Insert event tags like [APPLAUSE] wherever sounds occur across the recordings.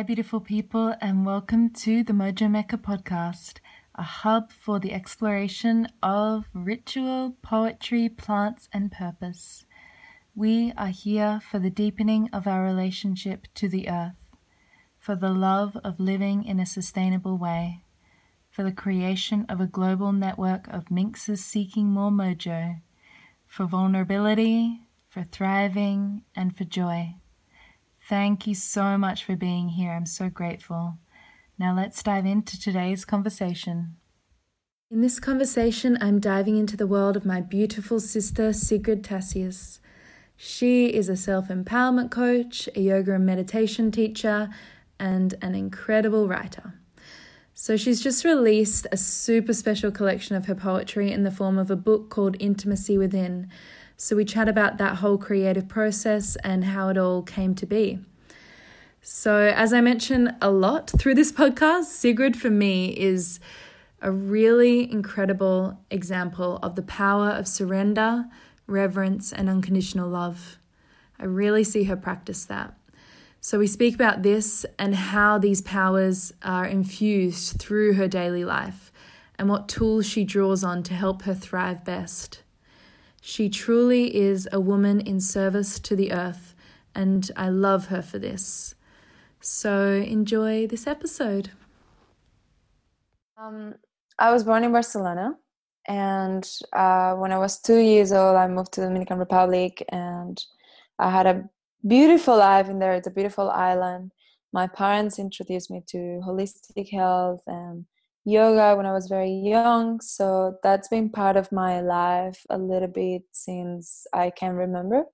Hi, beautiful people, and welcome to the Mojo Mecca podcast, a hub for the exploration of ritual, poetry, plants, and purpose. We are here for the deepening of our relationship to the earth, for the love of living in a sustainable way, for the creation of a global network of minxes seeking more mojo, for vulnerability, for thriving, and for joy. Thank you so much for being here. I'm so grateful. Now let's dive into today's conversation. In this conversation, I'm diving into the world of my beautiful sister, Sigrid Tasies. She is a self empowerment coach, a yoga and meditation teacher, and an incredible writer. So, she's just released a super special collection of her poetry in the form of a book called Intimacy Within, so we chat about that whole creative process and how it all came to be. So, as I mentioned a lot through this podcast, Sigrid for me is a really incredible example of the power of surrender, reverence, and unconditional love. I really see her practice that. So, we speak about this and how these powers are infused through her daily life and what tools she draws on to help her thrive best. She truly is a woman in service to the earth, and I love her for this. So enjoy this episode. Um, I was born in Barcelona, and uh, when I was two years old, I moved to the Dominican Republic, and I had a beautiful life in there. It's a beautiful island. My parents introduced me to holistic health and yoga when I was very young. So that's been part of my life a little bit since I can remember.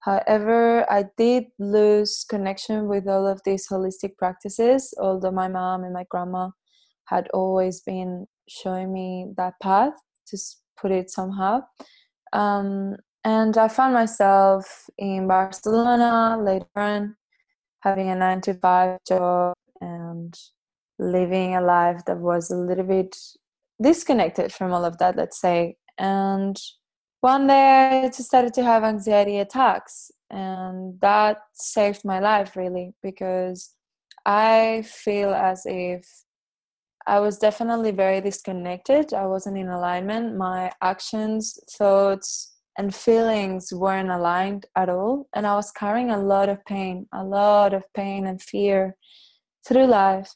However, I did lose connection with all of these holistic practices, although my mom and my grandma had always been showing me that path, to put it somehow. Um, and I found myself in Barcelona later on, having a nine to five job and living a life that was a little bit disconnected from all of that, let's say. And one day I just started to have anxiety attacks, and that saved my life really because I feel as if I was definitely very disconnected. I wasn't in alignment. My actions, thoughts, and feelings weren't aligned at all. And I was carrying a lot of pain, a lot of pain and fear through life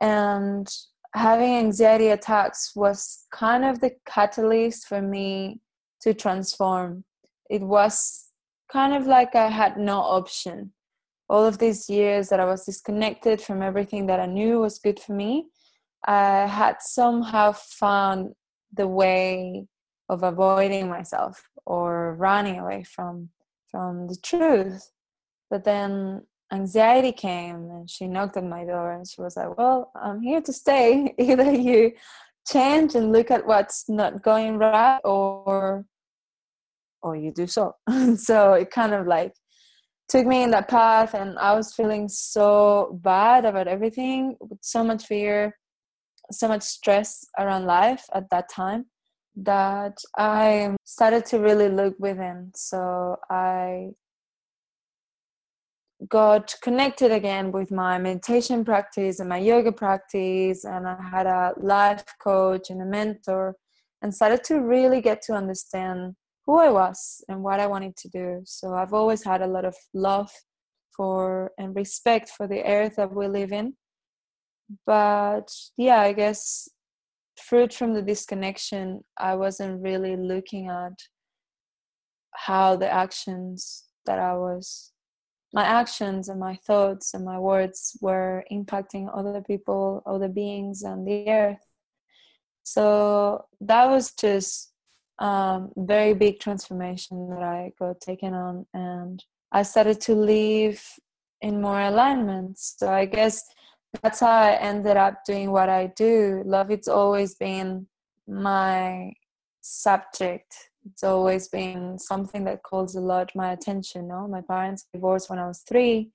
and having anxiety attacks was kind of the catalyst for me to transform. It was kind of like i had no option. All of these years that i was disconnected from everything that i knew was good for me i had somehow found the way of avoiding myself or running away from from the truth. But then anxiety came and she knocked on my door and she was like, Well, I'm here to stay. [LAUGHS] Either you change and look at what's not going right or or you do so. [LAUGHS] so it kind of like took me in that path and I was feeling so bad about everything with so much fear, so much stress around life at that time that I started to really look within. So I got connected again with my meditation practice and my yoga practice and i had a life coach and a mentor and started to really get to understand who i was and what i wanted to do. So i've always had a lot of love for and respect for the earth that we live in. But yeah i guess fruit from the disconnection i wasn't really looking at how the actions that i was my actions and my thoughts and my words were impacting other people, other beings, and the earth. So that was just um, very big transformation that I got taken on, and I started to live in more alignment. So I guess that's how I ended up doing what I do. Love, it's always been my subject it's always been something that calls a lot my attention. No, my parents divorced when I was three,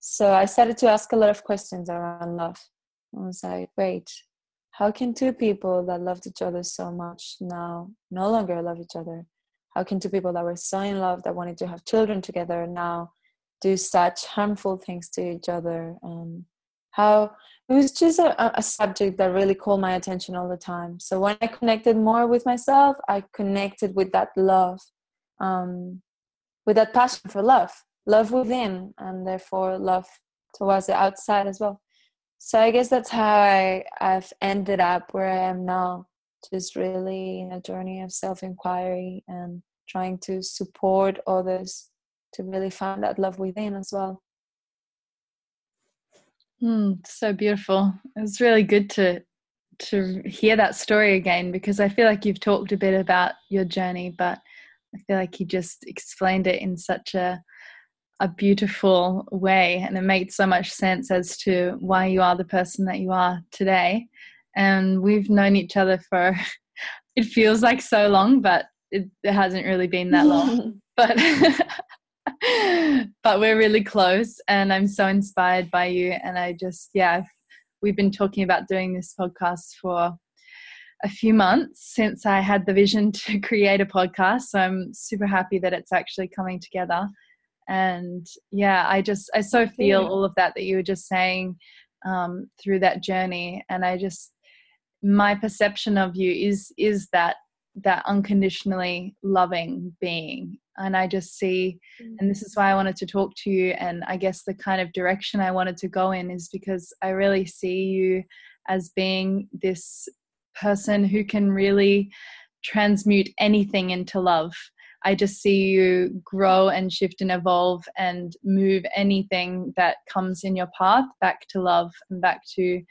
so I started to ask a lot of questions around love. I was like, wait, how can two people that loved each other so much now no longer love each other? How can two people that were so in love that wanted to have children together now do such harmful things to each other? And how it was just a, a subject that really called my attention all the time. So when i connected more with myself i connected with that love um, with that passion for love love within and therefore love towards the outside as well. So i guess that's how i i've ended up where i am now just really in a journey of self-inquiry and trying to support others to really find that love within as well Mm, so beautiful. It was really good to to hear that story again because I feel like you've talked a bit about your journey, but I feel like you just explained it in such a a beautiful way and it made so much sense as to why you are the person that you are today. And we've known each other for [LAUGHS] it feels like so long, but it, it hasn't really been that long. [LAUGHS] but [LAUGHS] but we're really close and I'm so inspired by you. And I just, yeah, we've been talking about doing this podcast for a few months since I had the vision to [LAUGHS] create a podcast. So I'm super happy that it's actually coming together. And yeah, I just, I so feel all of that that you were just saying um, through that journey. And I just, my perception of you is, is that that unconditionally loving being. And i just see mm. and this is why i wanted to talk to you and i guess the kind of direction i wanted to go in is because i really see you as being this person who can really transmute anything into love. I just see you grow and shift and evolve and move anything that comes in your path back to love and back to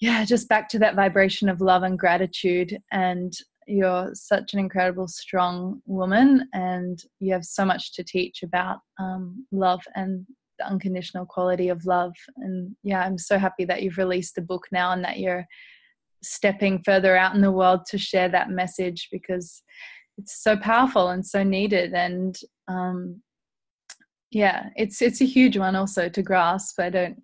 yeah, just back to that vibration of love and gratitude. And you're such an incredible, strong woman, and you have so much to teach about um, love and the unconditional quality of love. And yeah, I'm so happy that you've released a book now and that you're stepping further out in the world to share that message because it's so powerful and so needed. And um, yeah, it's it's a huge one also to grasp. I don't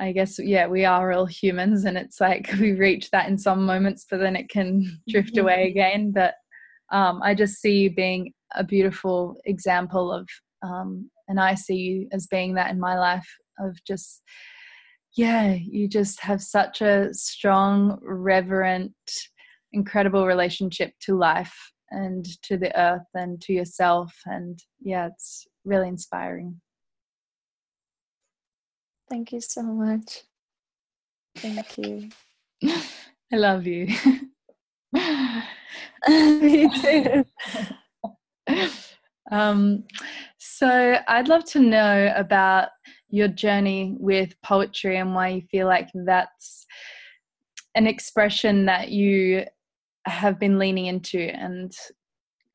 I guess yeah, we are all humans, and it's like [LAUGHS] we reach that in some moments, but then it can [LAUGHS] drift mm-hmm. away again. But um, I just see you being a beautiful example of, um, and I see you as being that in my life of just, yeah, you just have such a strong, reverent, incredible relationship to life and to the earth and to yourself, and yeah, it's really inspiring. Thank you so much. Thank you. [LAUGHS] I love you. [LAUGHS] Me too. [LAUGHS] Um, so I'd love to know about your journey with poetry and why you feel like that's an expression that you have been leaning into and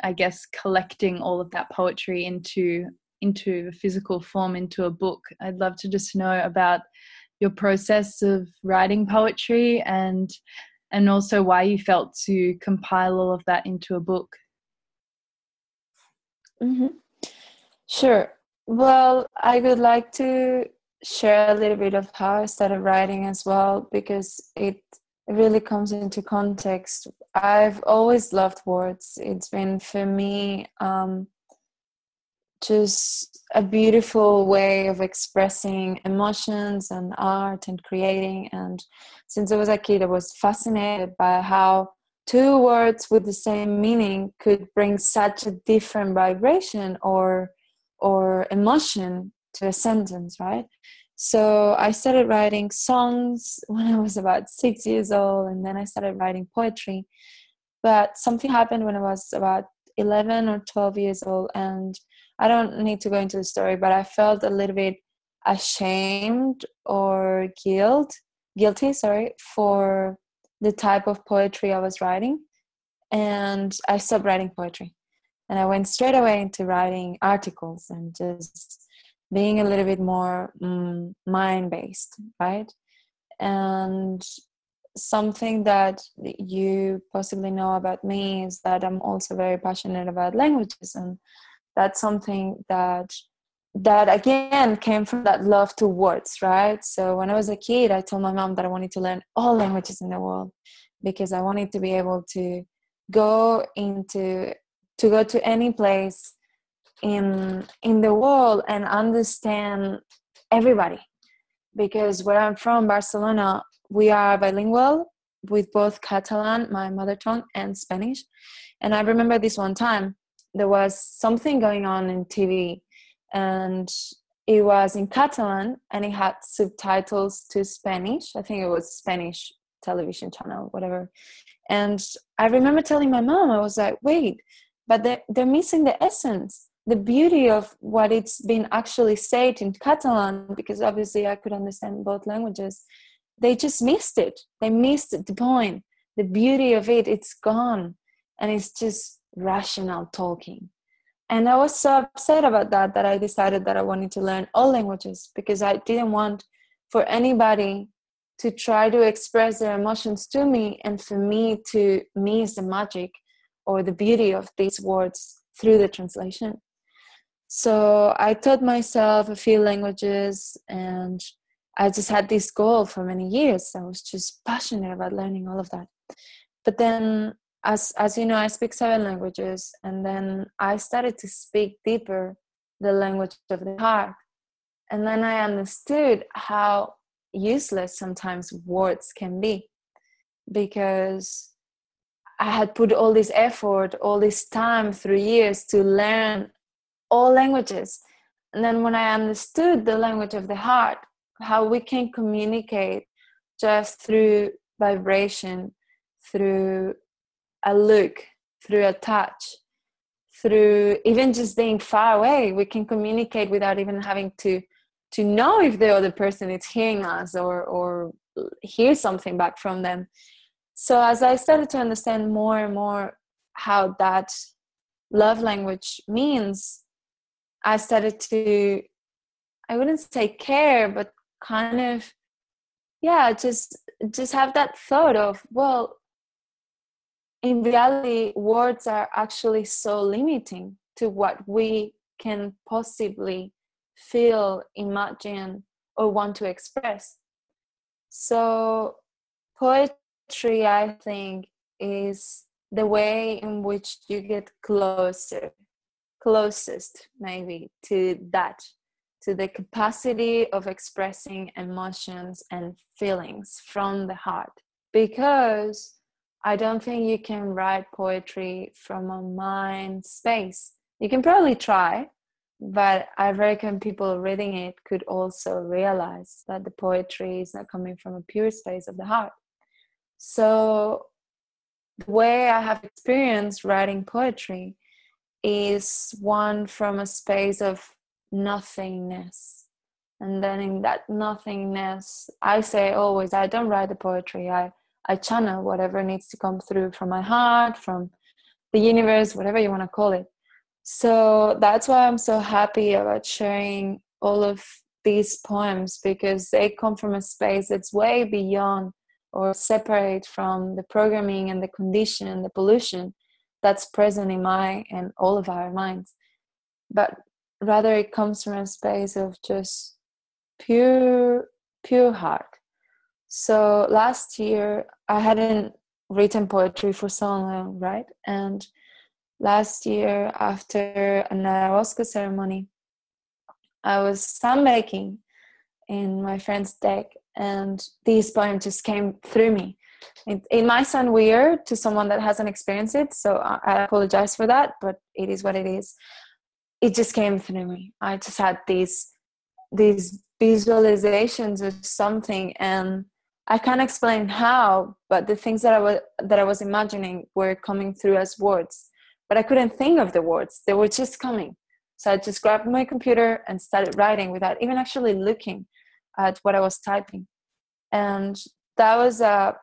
I guess collecting all of that poetry into into a physical form into a book. I'd love to just know about your process of writing poetry and and also why you felt to compile all of that into a book. Mm-hmm. sure. Well i would like to share a little bit of how i started writing as well because it really comes into context. I've always loved words. It's been for me um, just a beautiful way of expressing emotions and art and creating. And since I was a kid, I was fascinated by how two words with the same meaning could bring such a different vibration or or emotion to a sentence, right? So I started writing songs [LAUGHS] when I was about six years old, and then I started writing poetry. But something happened when I was about 11 or 12 years old, and I don't need to go into the story, but I felt a little bit ashamed or guilt, guilty, sorry, for the type of poetry I was writing. And I stopped writing poetry. And I went straight away into writing articles and just being a little bit more mm, mind based, right? And something that you possibly know about me is that I'm also very passionate about languages and that's something that that again came from that love to words right so when i was a kid i told my mom that i wanted to learn all languages in the world because i wanted to be able to go into to go to any place in in the world and understand everybody because where I'm from, Barcelona, we are bilingual with both Catalan, my mother tongue, and Spanish. And I remember this one time there was something going on in TV, and it was in Catalan and it had subtitles to Spanish. I think it was Spanish television channel, whatever. And I remember telling my mom, I was like, wait, but they're, they're missing the essence, the beauty of what it's been actually said in Catalan, because obviously I could understand both languages. They just missed it. They missed the point. The beauty of it, it's gone. And it's just rational talking. And I was so upset about that that I decided that I wanted to learn all languages because I didn't want for anybody to try to express their emotions to me and for me to miss the magic or the beauty of these words through the translation. So I taught myself a few languages and I just had this goal for many years. I was just passionate about learning all of that. But then as as you know, I speak seven languages and then I started to speak deeper the language of the heart. And then I understood how useless sometimes words can be because I had put all this effort, all this time through years to learn all languages. And then when I understood the language of the heart, how we can communicate just through vibration, through a look, through a touch, through even just being far away, we can communicate without even having to to know if the other person is hearing us or or hear something back from them. So as i started to understand more and more how that love language means i started to i wouldn't say care but kind of yeah just just have that thought of well in reality words are actually so limiting to what we can possibly feel, imagine, or want to express. So, poetry, I think, is the way in which you get closer, closest maybe to that, to the capacity of expressing emotions and feelings from the heart. Because I don't think you can write poetry from a mind space. You can probably try, but I reckon people reading it could also realize that the poetry is not coming from a pure space of the heart. So, the way I have experienced writing poetry is one from a space of nothingness. And then in that nothingness, I say always, I don't write the poetry. I, I channel whatever needs to come through from my heart, from the universe, whatever you want to call it. So that's why i'm so happy about sharing all of these poems because they come from a space that's way beyond or separate from the programming and the condition and the pollution that's present in my and all of our minds. But rather it comes from a space of just pure pure heart so last year i hadn't written poetry for so long right and last year after an ayahuasca ceremony. I was sunbaking in my friend's deck, and this poem just came through me. It, it, might sound weird to someone that hasn't experienced it, so I, I apologize for that, but it is what it is. It just came through me. I just had these these visualizations of something, and I can't explain how, but the things that I was that I was imagining were coming through as words but I couldn't think of the words. They were just coming. So I just grabbed my computer and started writing without even actually looking at what I was typing. And that was a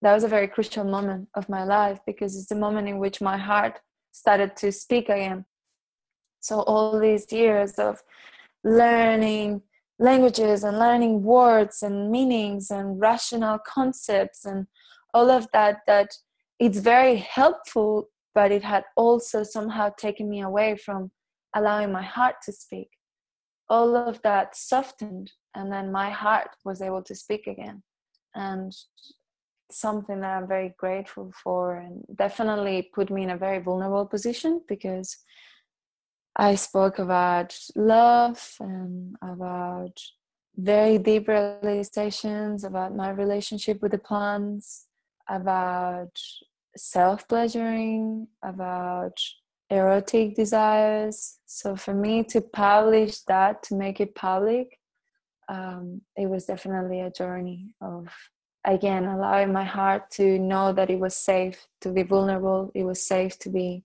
that was a very crucial moment of my life because it's the moment in which my heart started to speak again. So all these years of learning languages and learning words and meanings and rational concepts and all of that that it's very helpful but it had also somehow taken me away from allowing my heart to speak. All of that softened, and then my heart was able to speak again. And something that I'm very grateful for, and definitely put me in a very vulnerable position because I spoke about love and about very deep realizations about my relationship with the plants, about self pleasuring, about erotic desires. So for me to publish that, to make it public, um, it was definitely a journey of again allowing my heart to know that it was safe to be vulnerable. It was safe to be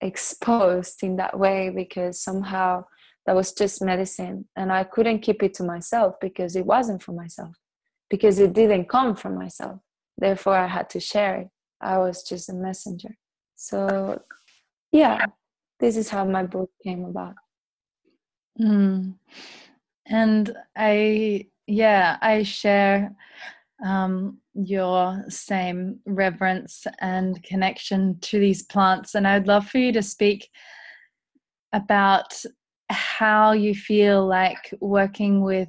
exposed in that way because somehow that was just medicine. And i couldn't keep it to myself because it wasn't for myself because it didn't come from myself. Therefore i had to share it. I was just a messenger. So yeah this is how my book came about. Mm. and i yeah i share um, your same reverence and connection to these plants. And i'd love for you to speak about how you feel like working with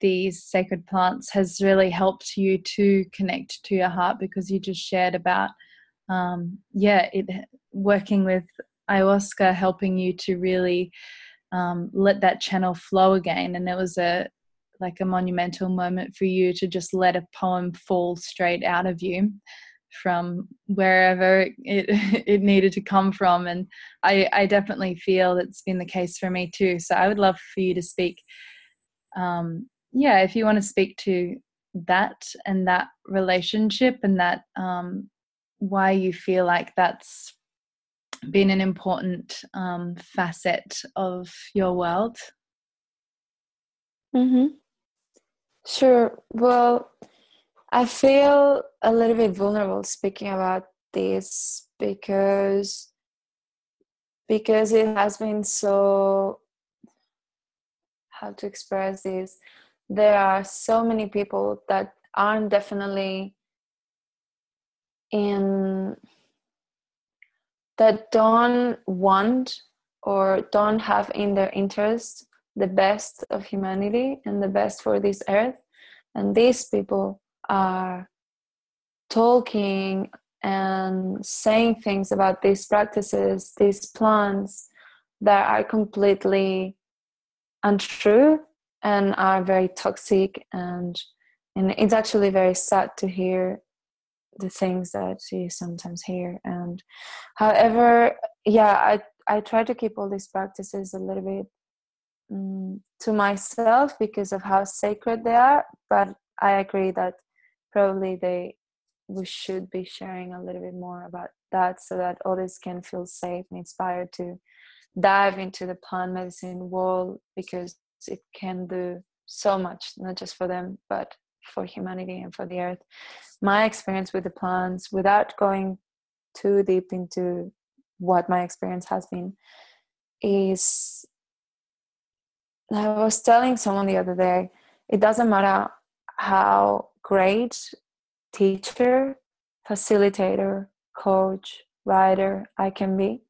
these sacred plants has really helped you to connect to your heart because you just shared about um, yeah it working with ayahuasca helping you to really um, let that channel flow again. And it was a like a monumental moment for you to just let a poem fall straight out of you from wherever it [LAUGHS] it needed to come from. And I, I definitely feel that's been the case for me too. So i would love for you to speak um, yeah if you want to speak to that and that relationship and that um, why you feel like that's been an important um, facet of your world. Mm-hmm. Sure. Well I feel a little bit vulnerable speaking about this because because it has been so how to express this? There are so many people that aren't definitely in that don't want or don't have in their interest the best of humanity and the best for this earth. And these people are talking and saying things about these practices, these plants that are completely untrue and are very toxic. And and it's actually very sad to hear the things that you sometimes hear. And however yeah i i try to keep all these practices a little bit um, to myself because of how sacred they are but i agree that probably they we should be sharing a little bit more about that so that others can feel safe and inspired to dive into the plant medicine world because it can do so much not just for them but for humanity and for the earth. My experience with the plants without going too deep into what my experience has been is i was telling someone the other day it doesn't matter how great teacher, facilitator, coach, writer I can be.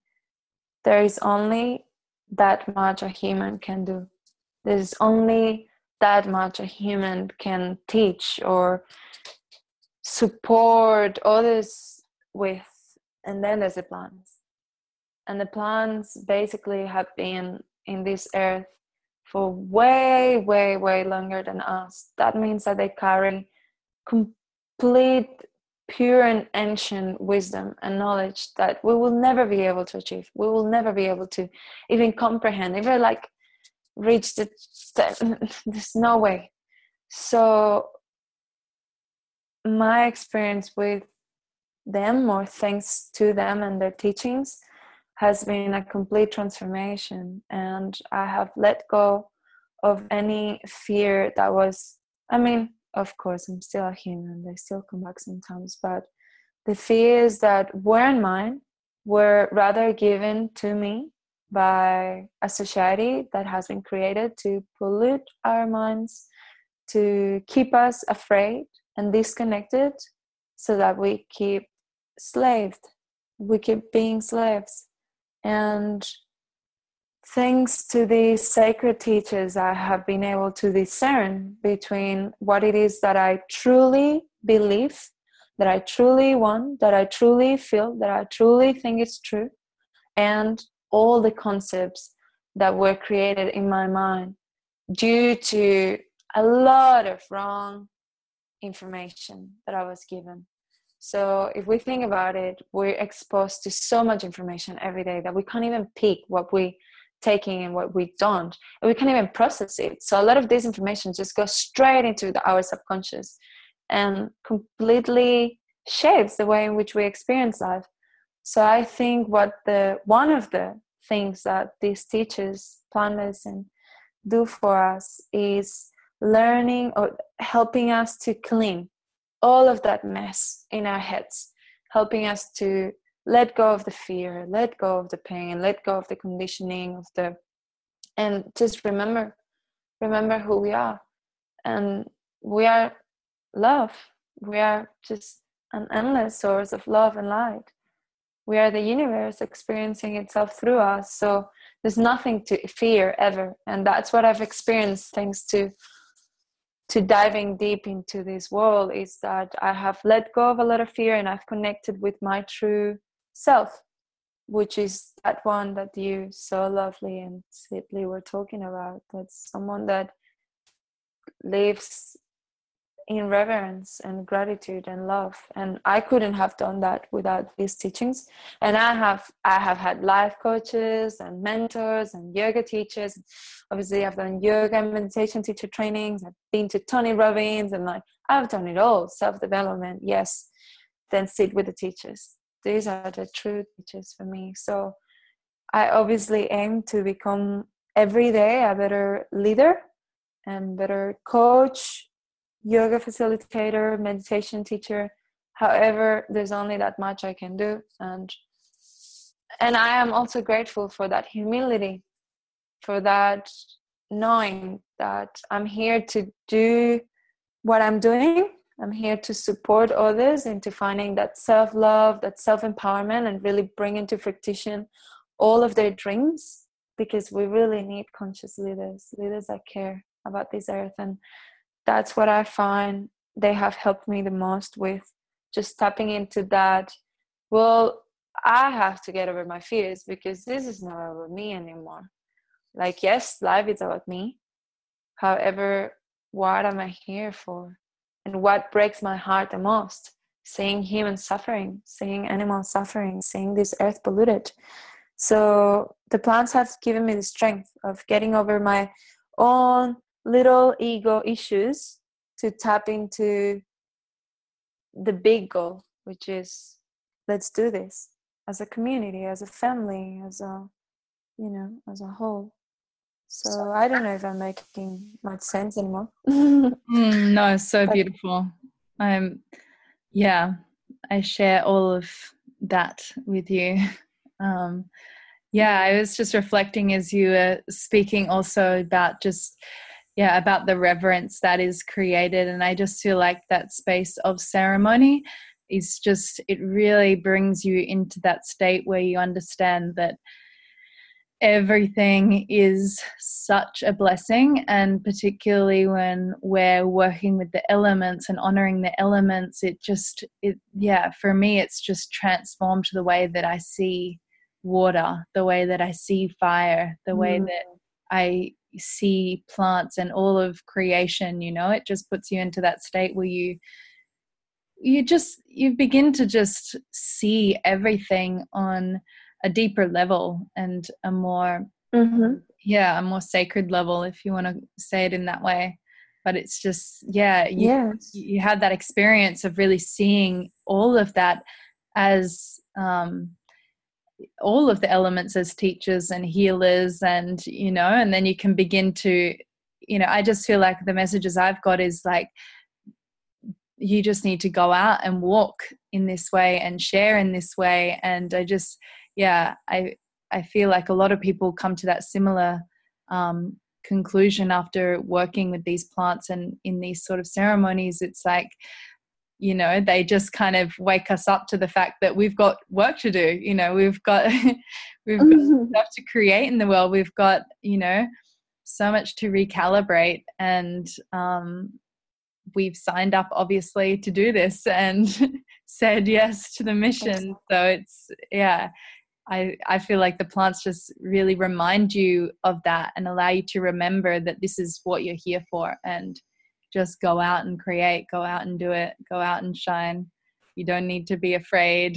There is only that much a human can do. There's only that much a human can teach or support others with. And then there's the plants. And the plants basically have been in this earth for way, way, way longer than us. That means that they carry complete pure and ancient wisdom and knowledge that we will never be able to achieve we will never be able to even comprehend even like reach the there's [LAUGHS] no way so my experience with them or thanks to them and their teachings has been a complete transformation and i have let go of any fear that was i mean of course i'm still a human they still come back sometimes but the fears that weren't mine were rather given to me by a society that has been created to pollute our minds to keep us afraid and disconnected so that we keep slaved we keep being slaves and thanks to these sacred teachers, I have been able to discern between what it is that I truly believe, that I truly want, that I truly feel, that I truly think is true, and all the concepts that were created in my mind due to a lot of wrong information that I was given. So if we think about it, we're exposed to so much information every day that we can't even pick what we taking and what we don't. And we can't even process it. So a lot of this information just goes straight into the, our subconscious and completely shapes the way in which we experience life. So i think what the one of the things that these teachers plant medicine do for us is learning or helping us to clean all of that mess in our heads, helping us to let go of the fear, let go of the pain, let go of the conditioning of the and just remember remember who we are. And we are love. We are just an endless source of love and light. We are the universe experiencing itself through us. So there's nothing to fear ever. And that's what I've experienced thanks to to diving deep into this world is that I have let go of a lot of fear and I've connected with my true self, which is that one that you so lovely and sweetly were talking about. That's someone that lives in reverence and gratitude and love. And i couldn't have done that without these teachings. And i have i have had life coaches and mentors and yoga teachers. Obviously i've done yoga and meditation teacher trainings. I've been to tony robbins and like i've done it all. Self-development yes. Then sit with the teachers. These are the true teachers for me. So i obviously aim to become every day a better leader and better coach yoga facilitator, meditation teacher. However, there's only that much I can do, and and I am also grateful for that humility, for that knowing that I'm here to do what I'm doing. I'm here to support others into finding that self love, that self empowerment, and really bring into fruition all of their dreams because we really need conscious leaders, leaders that care about this earth. And that's what I find they have helped me the most with just tapping into that. Well, I have to get over my fears because this is not about me anymore. Like, yes, life is about me. However, what am I here for? And what breaks my heart the most? Seeing human suffering, seeing animal suffering, seeing this earth polluted. So the plants have given me the strength of getting over my own little ego issues to tap into the big goal, which is let's do this as a community, as a family, as a you know, as a whole. So I don't know if I'm making much sense anymore. [LAUGHS] mm, no, so beautiful. I'm, yeah, I share all of that with you. [LAUGHS] Um, yeah, I was just reflecting as you were speaking also about just yeah about the reverence that is created and i just feel like that space of ceremony is just it really brings you into that state where you understand that everything is such a blessing and particularly when we're working with the elements and honoring the elements it just it yeah for me it's just transformed the way that i see water the way that i see fire the way mm. that i see plants and all of creation you know it just puts you into that state where you you just you begin to just see everything on a deeper level and a more mm-hmm. yeah a more sacred level if you want to say it in that way but it's just yeah you, yes. you had that experience of really seeing all of that as um all of the elements as teachers and healers and you know and then you can begin to you know i just feel like the messages i've got is like you just need to go out and walk in this way and share in this way. And i just yeah i i feel like a lot of people come to that similar um, conclusion after working with these plants and in these sort of ceremonies. It's like you know they just kind of wake us up to the fact that we've got work to do you know we've got [LAUGHS] we've got [LAUGHS] stuff to create in the world. We've got you know so much to recalibrate and um, we've signed up obviously to do this [LAUGHS] and said yes to the mission. So it's yeah I, I feel like the plants just really remind you of that and allow you to remember that this is what you're here for. And just go out and create, go out and do it, go out and shine. You don't need to be afraid.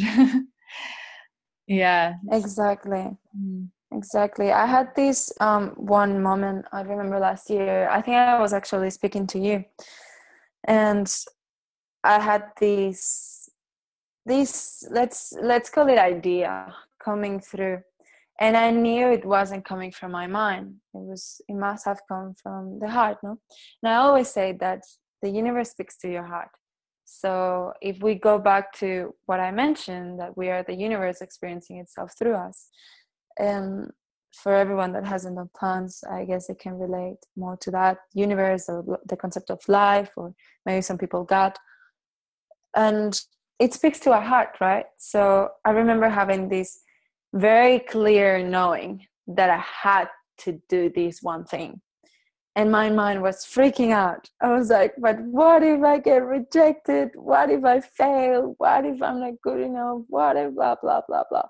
[LAUGHS] yeah. Exactly. Mm. Exactly. I had this um, one moment I remember last year. I think I was actually speaking to you, and I had this this let's let's call it idea coming through and i knew it wasn't coming from my mind. It was it must have come from the heart no? And i always say that the universe speaks to your heart. So if we go back to what i mentioned that we are the universe experiencing itself through us and for everyone that hasn't done plants i guess it can relate more to that universe or the concept of life or maybe some people got. And it speaks to our heart right? So i remember having this very clear knowing that I had to do this one thing. And my mind was freaking out. I was like, but what if I get rejected? What if I fail? What if I'm not good enough? What if blah, blah, blah, blah.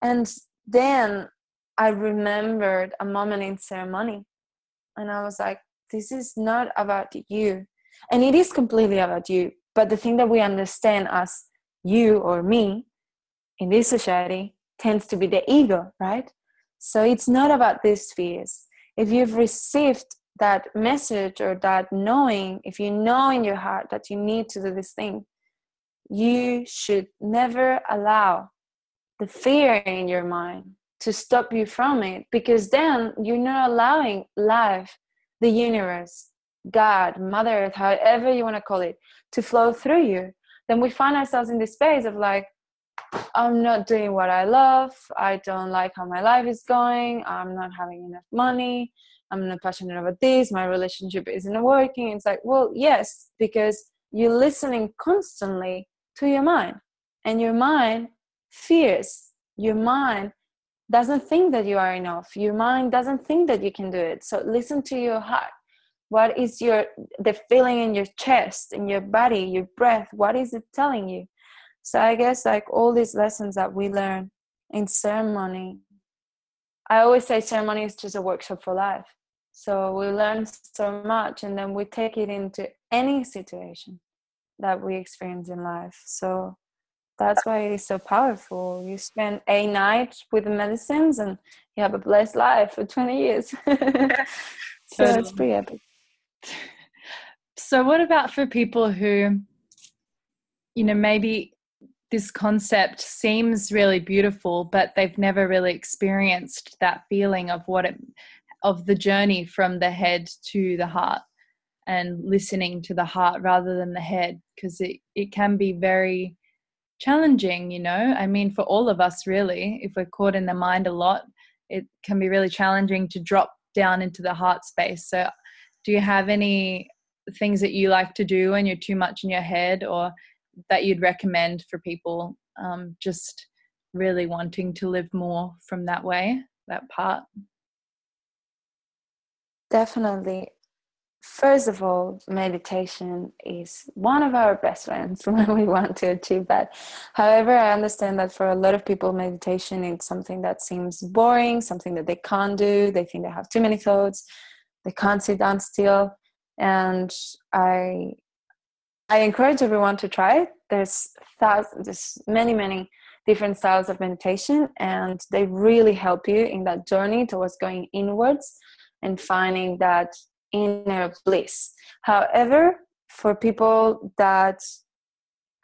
And then I remembered a moment in ceremony. And I was like, this is not about you. And it is completely about you. But the thing that we understand as you or me in this society tends to be the ego, right? So it's not about these fears. If you've received that message or that knowing, if you know in your heart that you need to do this thing, you should never allow the fear in your mind to stop you from it because then you're not allowing life, the universe, God, Mother Earth, however you want to call it, to flow through you. Then we find ourselves in this space of like, I'm not doing what I love. I don't like how my life is going. I'm not having enough money. I'm not passionate about this. My relationship isn't working. It's like, well, yes, because you're listening constantly to your mind, and your mind fears. Your mind doesn't think that you are enough. Your mind doesn't think that you can do it. So listen to your heart. What is your the feeling in your chest, in your body, your breath? What is it telling you? So I guess like all these lessons that we learn in ceremony, I always say ceremony is just a workshop for life. So we learn so much and then we take it into any situation that we experience in life. So that's why it is so powerful. You spend a night with the medicines and you have a blessed life for 20 years. [LAUGHS] so it's pretty epic. So, what about for people who, you know, maybe this concept seems really beautiful, but they've never really experienced that feeling of what it, of the journey from the head to the heart and listening to the heart rather than the head because it, it can be very challenging you know? I mean for all of us really if we're caught in the mind a lot it can be really challenging to drop down into the heart space. So do you have any things that you like to do when you're too much in your head or that you'd recommend for people um, just really wanting to live more from that way, that part? Definitely. First of all, meditation is one of our best friends [LAUGHS] when we want to achieve that. However, I understand that for a lot of people, meditation is something that seems boring, something that they can't do. They think they have too many thoughts, they can't sit down still. And I I encourage everyone to try it. There's thousands, there's many, many different styles of meditation, and they really help you in that journey towards going inwards and finding that inner bliss. However, for people that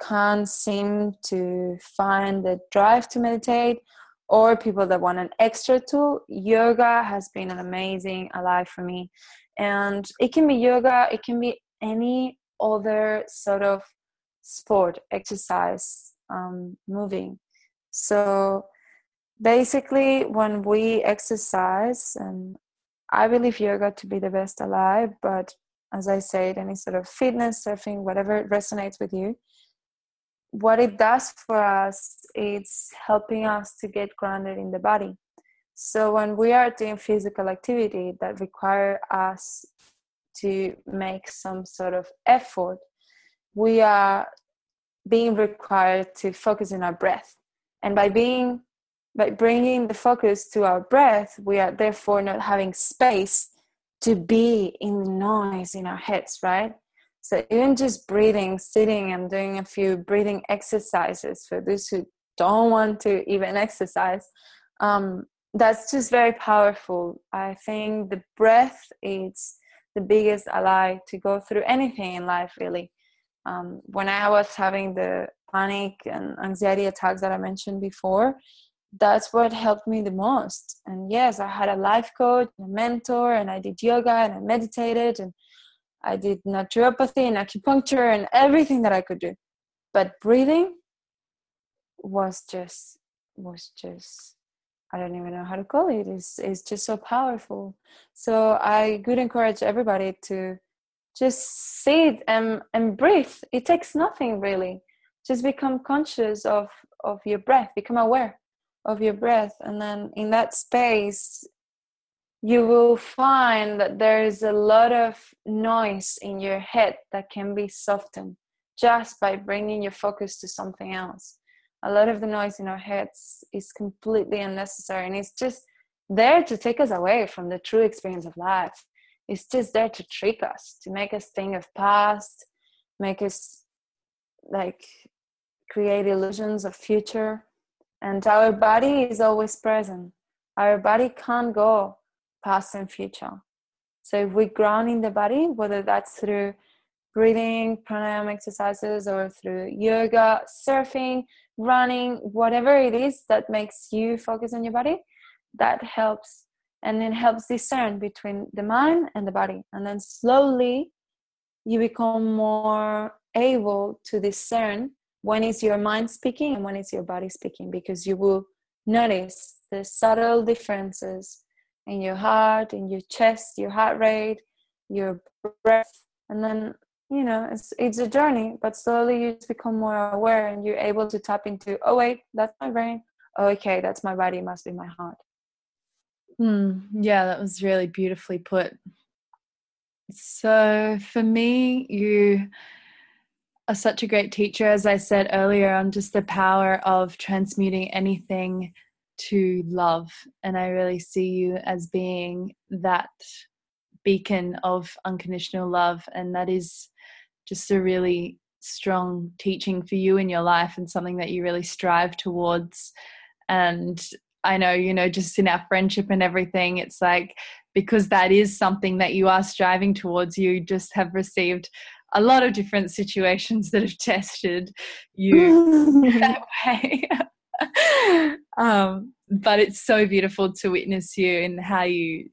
can't seem to find the drive to meditate, or people that want an extra tool, yoga has been an amazing ally for me. And it can be yoga, it can be any other sort of sport, exercise, um, moving. So basically, when we exercise, and I believe yoga to be the best alive, but as I said, any sort of fitness, surfing, whatever resonates with you, what it does for us it's helping us to get grounded in the body so when we are doing physical activity that require us to make some sort of effort, we are being required to focus in our breath. And by being by bringing the focus to our breath, we are therefore not having space to be in the noise in our heads, right? So even just breathing, sitting and doing a few breathing exercises for those who don't want to even exercise, um, that's just very powerful. I think the breath is the biggest ally to go through anything in life, really. Um, when I was having the panic and anxiety attacks that I mentioned before, that's what helped me the most. And yes, I had a life coach, a mentor, and I did yoga and I meditated and I did naturopathy and acupuncture and everything that I could do. But breathing was just was just I don't even know how to call it. It's it's just so powerful. So I would encourage everybody to just sit and and breathe. It takes nothing really. Just become conscious of of your breath. Become aware of your breath, and then in that space, you will find that there is a lot of noise in your head that can be softened just by bringing your focus to something else a lot of the noise in our heads is completely unnecessary and it's just there to take us away from the true experience of life. It's just there to trick us to make us think of past make us like create illusions of future. And our body is always present. Our body can't go past and future. So if we ground in the body whether that's through breathing pranayama exercises or through yoga surfing running, whatever it is that makes you focus on your body, that helps. And it helps discern between the mind and the body. And then slowly you become more able to discern when is your mind speaking and when is your body speaking because you will notice the subtle differences in your heart, in your chest, your heart rate, your breath, and then you know it's it's a journey but slowly you become more aware and you're able to tap into oh wait that's my brain. Oh, okay that's my body must be my heart. Mm, yeah that was really beautifully put. So for me you are such a great teacher. As i said earlier on just the power of transmuting anything to love and i really see you as being that beacon of unconditional love and that is just a really strong teaching for you in your life and something that you really strive towards. And i know you know just in our friendship and everything it's like because that is something that you are striving towards you just have received a lot of different situations that have tested you that [LAUGHS] way. [LAUGHS] Um, but it's so beautiful to witness you and how you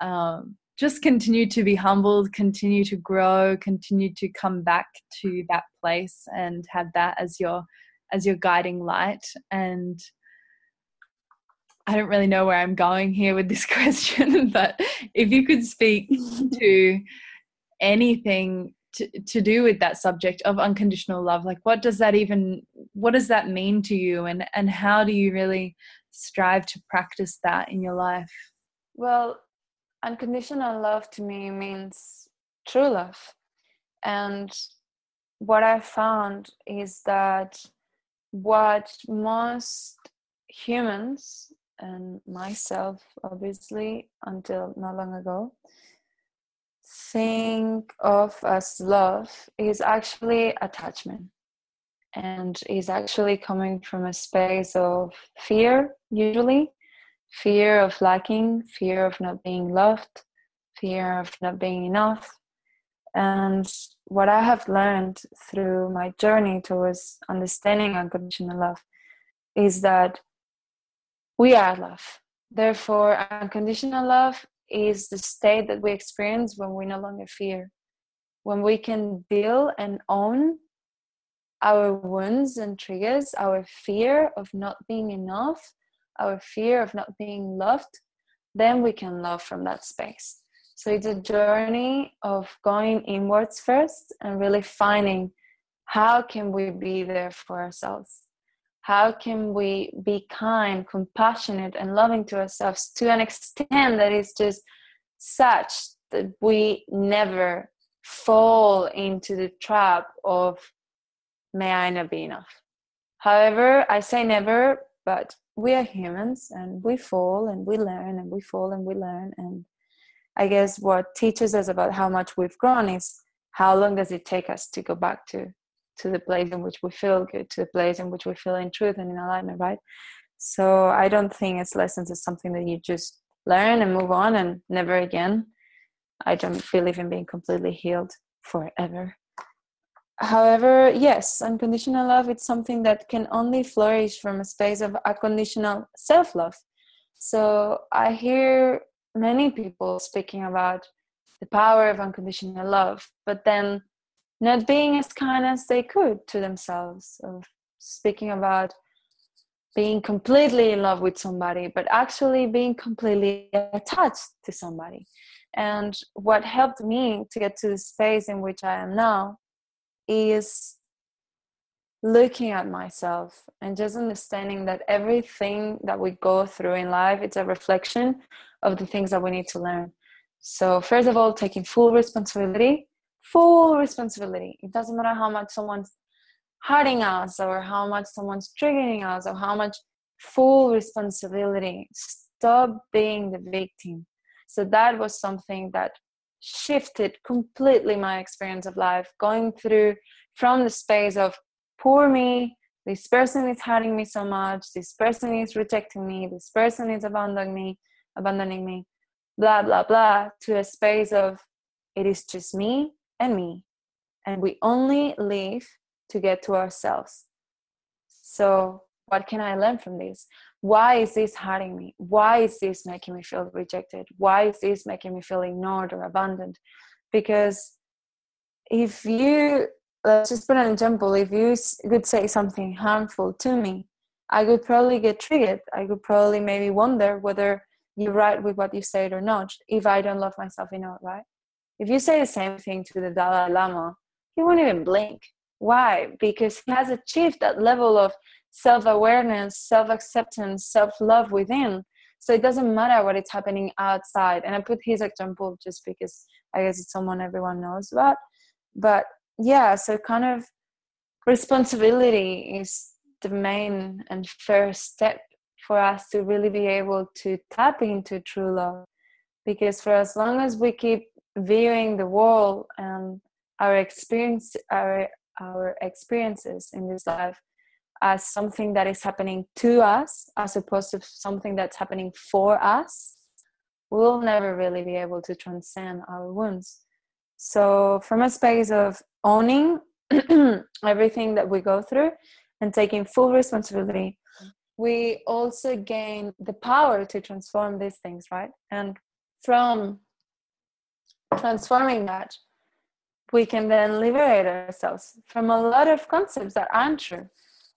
um, just continue to be humbled, continue to grow, continue to come back to that place and have that as your as your guiding light and I don't really know where I'm going here with this [LAUGHS] question, but if you could speak [LAUGHS] to anything to, to do with that subject of unconditional love, like what does that even what does that mean to you and and how do you really strive to practice that in your life? Well, unconditional love to me means true love. And what I found is that what most humans and myself obviously until not long ago think of as love is actually attachment and is actually coming from a space of fear usually fear of lacking, fear of not being loved, fear of not being enough. And what I have learned through my journey towards understanding unconditional love is that we are love. Therefore, unconditional love is the state that we experience when we no longer fear, when we can deal and own our wounds and triggers, our fear of not being enough, our fear of not being loved, then we can love from that space. So it's a journey of going inwards first and really finding how can we be there for ourselves? How can we be kind, compassionate, and loving to ourselves to an extent that is just such that we never fall into the trap of may I not be enough. However, I say never, but we are humans and we fall and we learn and we fall and we learn. And i guess what teaches us about how much we've grown is how long does it take us to go back to to the place in which we feel good to the place in which we feel in truth and in alignment right? So i don't think it's lessons is something that you just learn and move on and never again. I don't believe in being completely healed forever however yes unconditional love it's something that can only flourish from a space of unconditional self-love. So i hear many people speaking about the power of unconditional love but then not being as kind as they could to themselves of speaking about being completely in love with somebody but actually being completely attached to somebody. And what helped me to get to the space in which i am now is looking at myself and just understanding that everything that we go through in life it's a reflection of the things that we need to learn. So first of all taking full responsibility full responsibility. It doesn't matter how much someone's hurting us or how much someone's triggering us or how much full responsibility. Stop being the victim. So that was something that shifted completely my experience of life going through from the space of poor me this person is hurting me so much this person is rejecting me this person is abandoning me abandoning me blah blah blah to a space of it is just me and me and we only live to get to ourselves. So what can i learn from this why is this hurting me? Why is this making me feel rejected? Why is this making me feel ignored or abandoned? Because if you let's just put an example if you could say something harmful to me i could probably get triggered. I could probably maybe wonder whether you're right with what you said or not if i don't love myself enough right? If you say the same thing to the dalai lama he won't even blink. Why? Because he has achieved that level of self awareness, self acceptance, self love within. So it doesn't matter what is happening outside. And I put his example just because I guess it's someone everyone knows about. But yeah, so kind of responsibility is the main and first step for us to really be able to tap into true love. Because for as long as we keep viewing the world and our experience our our experiences in this life as something that is happening to us as opposed to something that's happening for us, we'll never really be able to transcend our wounds. So, from a space of owning [CLEARS THROAT] everything that we go through and taking full responsibility, we also gain the power to transform these things, right? And from transforming that, we can then liberate ourselves from a lot of concepts that aren't true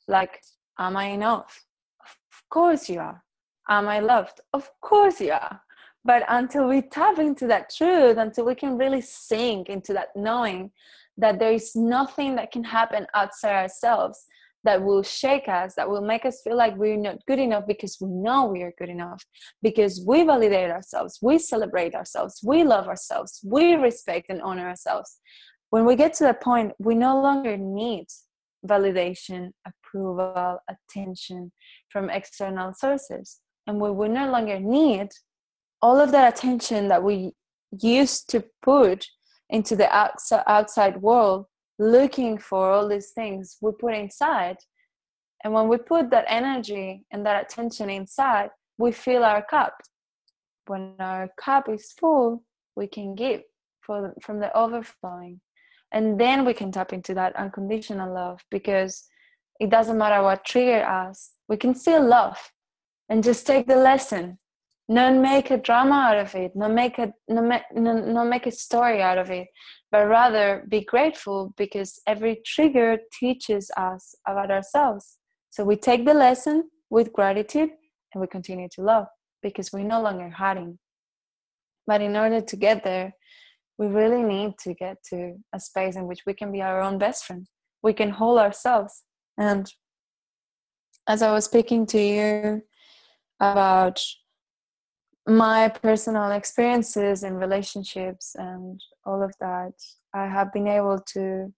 like am i enough? Of course you are. Am i loved? Of course you are. But until we tap into that truth until we can really sink into that knowing that there is nothing that can happen outside ourselves that will shake us, that will make us feel like we're not good enough because we know we are good enough, because we validate ourselves, we celebrate ourselves, we love ourselves, we respect and honor ourselves. When we get to that point, we no longer need validation, approval, attention from external sources. And we will no longer need all of that attention that we used to put into the outside world looking for all these things we put inside. And when we put that energy and that attention inside, we fill our cup. When our cup is full, we can give from the overflowing and then we can tap into that unconditional love because it doesn't matter what triggered us we can still love and just take the lesson. Not make a drama out of it not make a not, not make a story out of it but rather be grateful because every trigger teaches us about ourselves. So we take the lesson with gratitude and we continue to love because we're no longer hiding. But in order to get there we really need to get to a space in which we can be our own best friend. We can hold ourselves. And as I was speaking to you about my personal experiences in relationships and all of that, I have been able to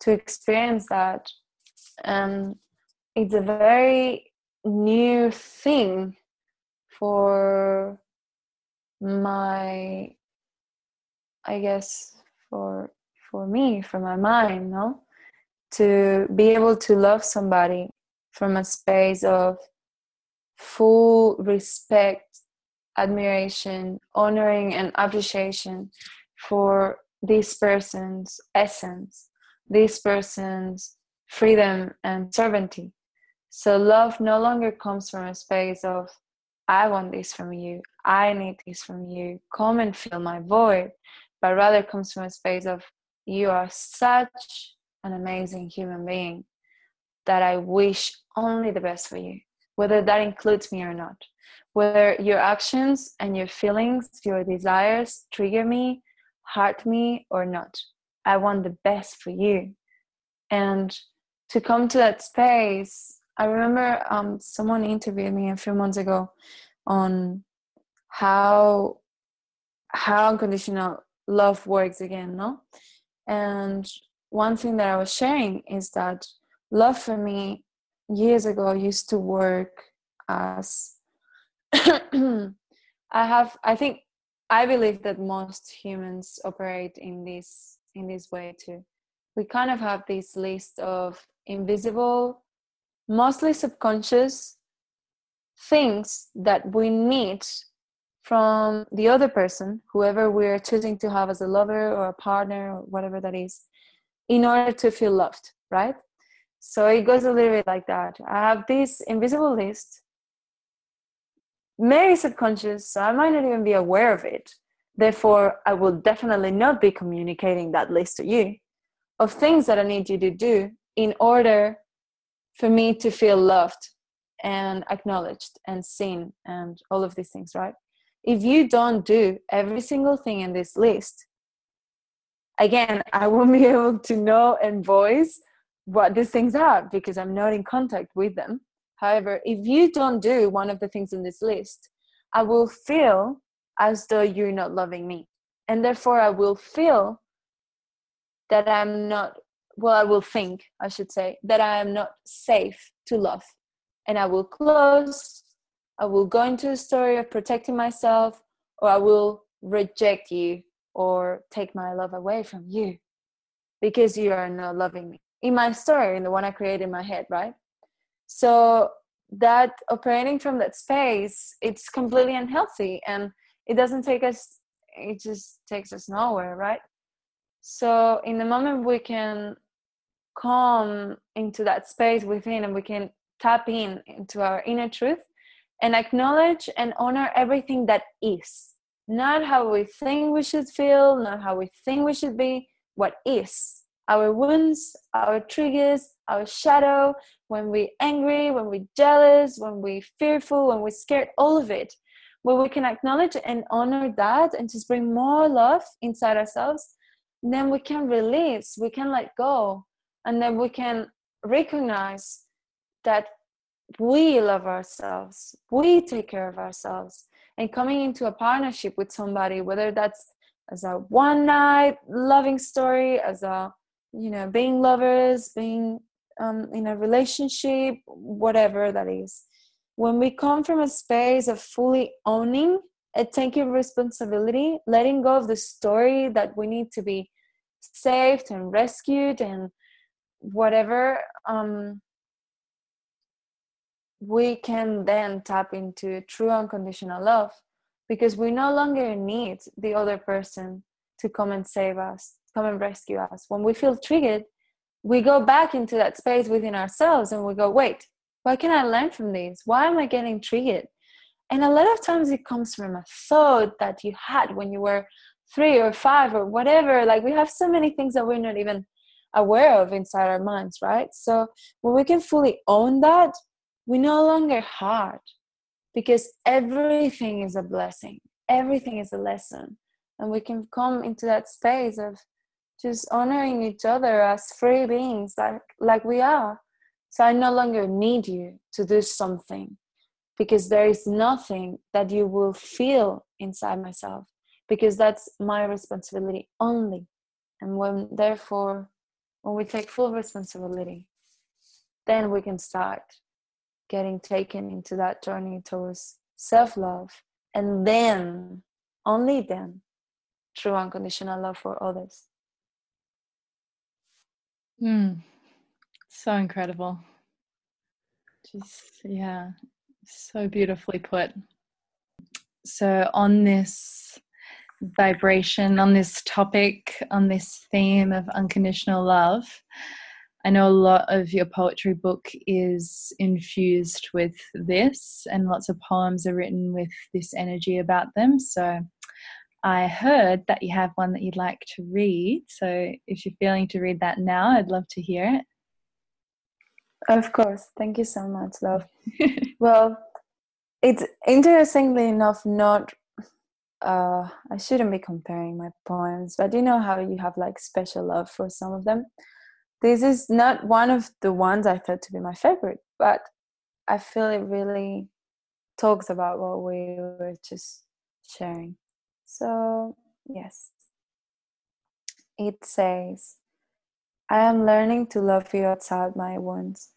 to experience that. And it's a very new thing for my i guess for for me for my mind no? To be able to love somebody from a space of full respect admiration honoring and appreciation for this person's essence this person's freedom and sovereignty. So love no longer comes from a space of I want this from you, I need this from you, come and fill my void, but rather comes from a space of you are such an amazing human being that I wish only the best for you, whether that includes me or not. Whether your actions and your feelings, your desires trigger me, hurt me, or not. I want the best for you. And to come to that space, I remember um, someone interviewed me a few months ago on how how unconditional love works again, no? And one thing that I was sharing is that love for me years ago used to work as [CLEARS THROAT] I have I think I believe that most humans operate in this in this way too. We kind of have this list of invisible, mostly subconscious things that we need from the other person, whoever we're choosing to have as a lover or a partner or whatever that is, in order to feel loved, right? So it goes a little bit like that. I have this invisible list, very subconscious, so I might not even be aware of it. Therefore, I will definitely not be communicating that list to you of things that I need you to do in order for me to feel loved and acknowledged and seen and all of these things, right? If you don't do every single thing in this list, again, I won't [LAUGHS] be able to know and voice what these things are because I'm not in contact with them. However, if you don't do one of the things in this list, I will feel as though you're not loving me. And therefore, I will feel that I'm not, well, I will think, I should say, that I am not safe to love. And I will close, I will go into a story of protecting myself, or I will reject you or take my love away from you because you are not loving me. In my story, in the one I created in my head, right? So that operating from that space, it's completely unhealthy and it doesn't take us, it just takes us nowhere, right? So in the moment we can come into that space within and we can tap in into our inner truth and acknowledge and honor everything that is. Not how we think we should feel not how we think we should be what is. Our wounds our triggers our shadow when we're angry when we're jealous when we're fearful when we're scared all of it. Where we can acknowledge and honor that and just bring more love inside ourselves then we can release we can let go and then we can recognize that we love ourselves we take care of ourselves. And coming into a partnership with somebody whether that's as a one night loving story as a you know being lovers being um, in a relationship whatever that is when we come from a space of fully owning and taking responsibility letting go of the story that we need to be saved and rescued and whatever um, we can then tap into true unconditional love because we no longer need the other person to come and save us, come and rescue us. When we feel triggered, we go back into that space within ourselves and we go, wait, what can I learn from this? Why am I getting triggered? And a lot of times it comes from a thought that you had when you were three or five or whatever. Like we have so many things that we're not even aware of inside our minds, right? So when we can fully own that, we no longer hard because everything is a blessing. Everything is a lesson. And we can come into that space of just honoring each other as free beings like like we are. So i no longer need you to do something because there is nothing that you will feel inside myself because that's my responsibility only. And when therefore when we take full responsibility then we can start getting taken into that journey towards self love, and then, only then, true unconditional love for others. Mm. So incredible. Just, yeah, so beautifully put. So, on this vibration, on this topic, on this theme of unconditional love, I know a lot of your poetry book is infused with this, and lots of poems are written with this energy about them. So, I heard that you have one that you'd like to read. So, if you're feeling to read that now, I'd love to hear it. Of course. Thank you so much, love. well, it's interestingly enough not uh I shouldn't be comparing my poems, but do you know how you have like special love for some of them. This is not one of the ones I thought to be my favorite, but I feel it really talks about what we were just sharing. So, yes. It says, I am learning to love you outside my wounds,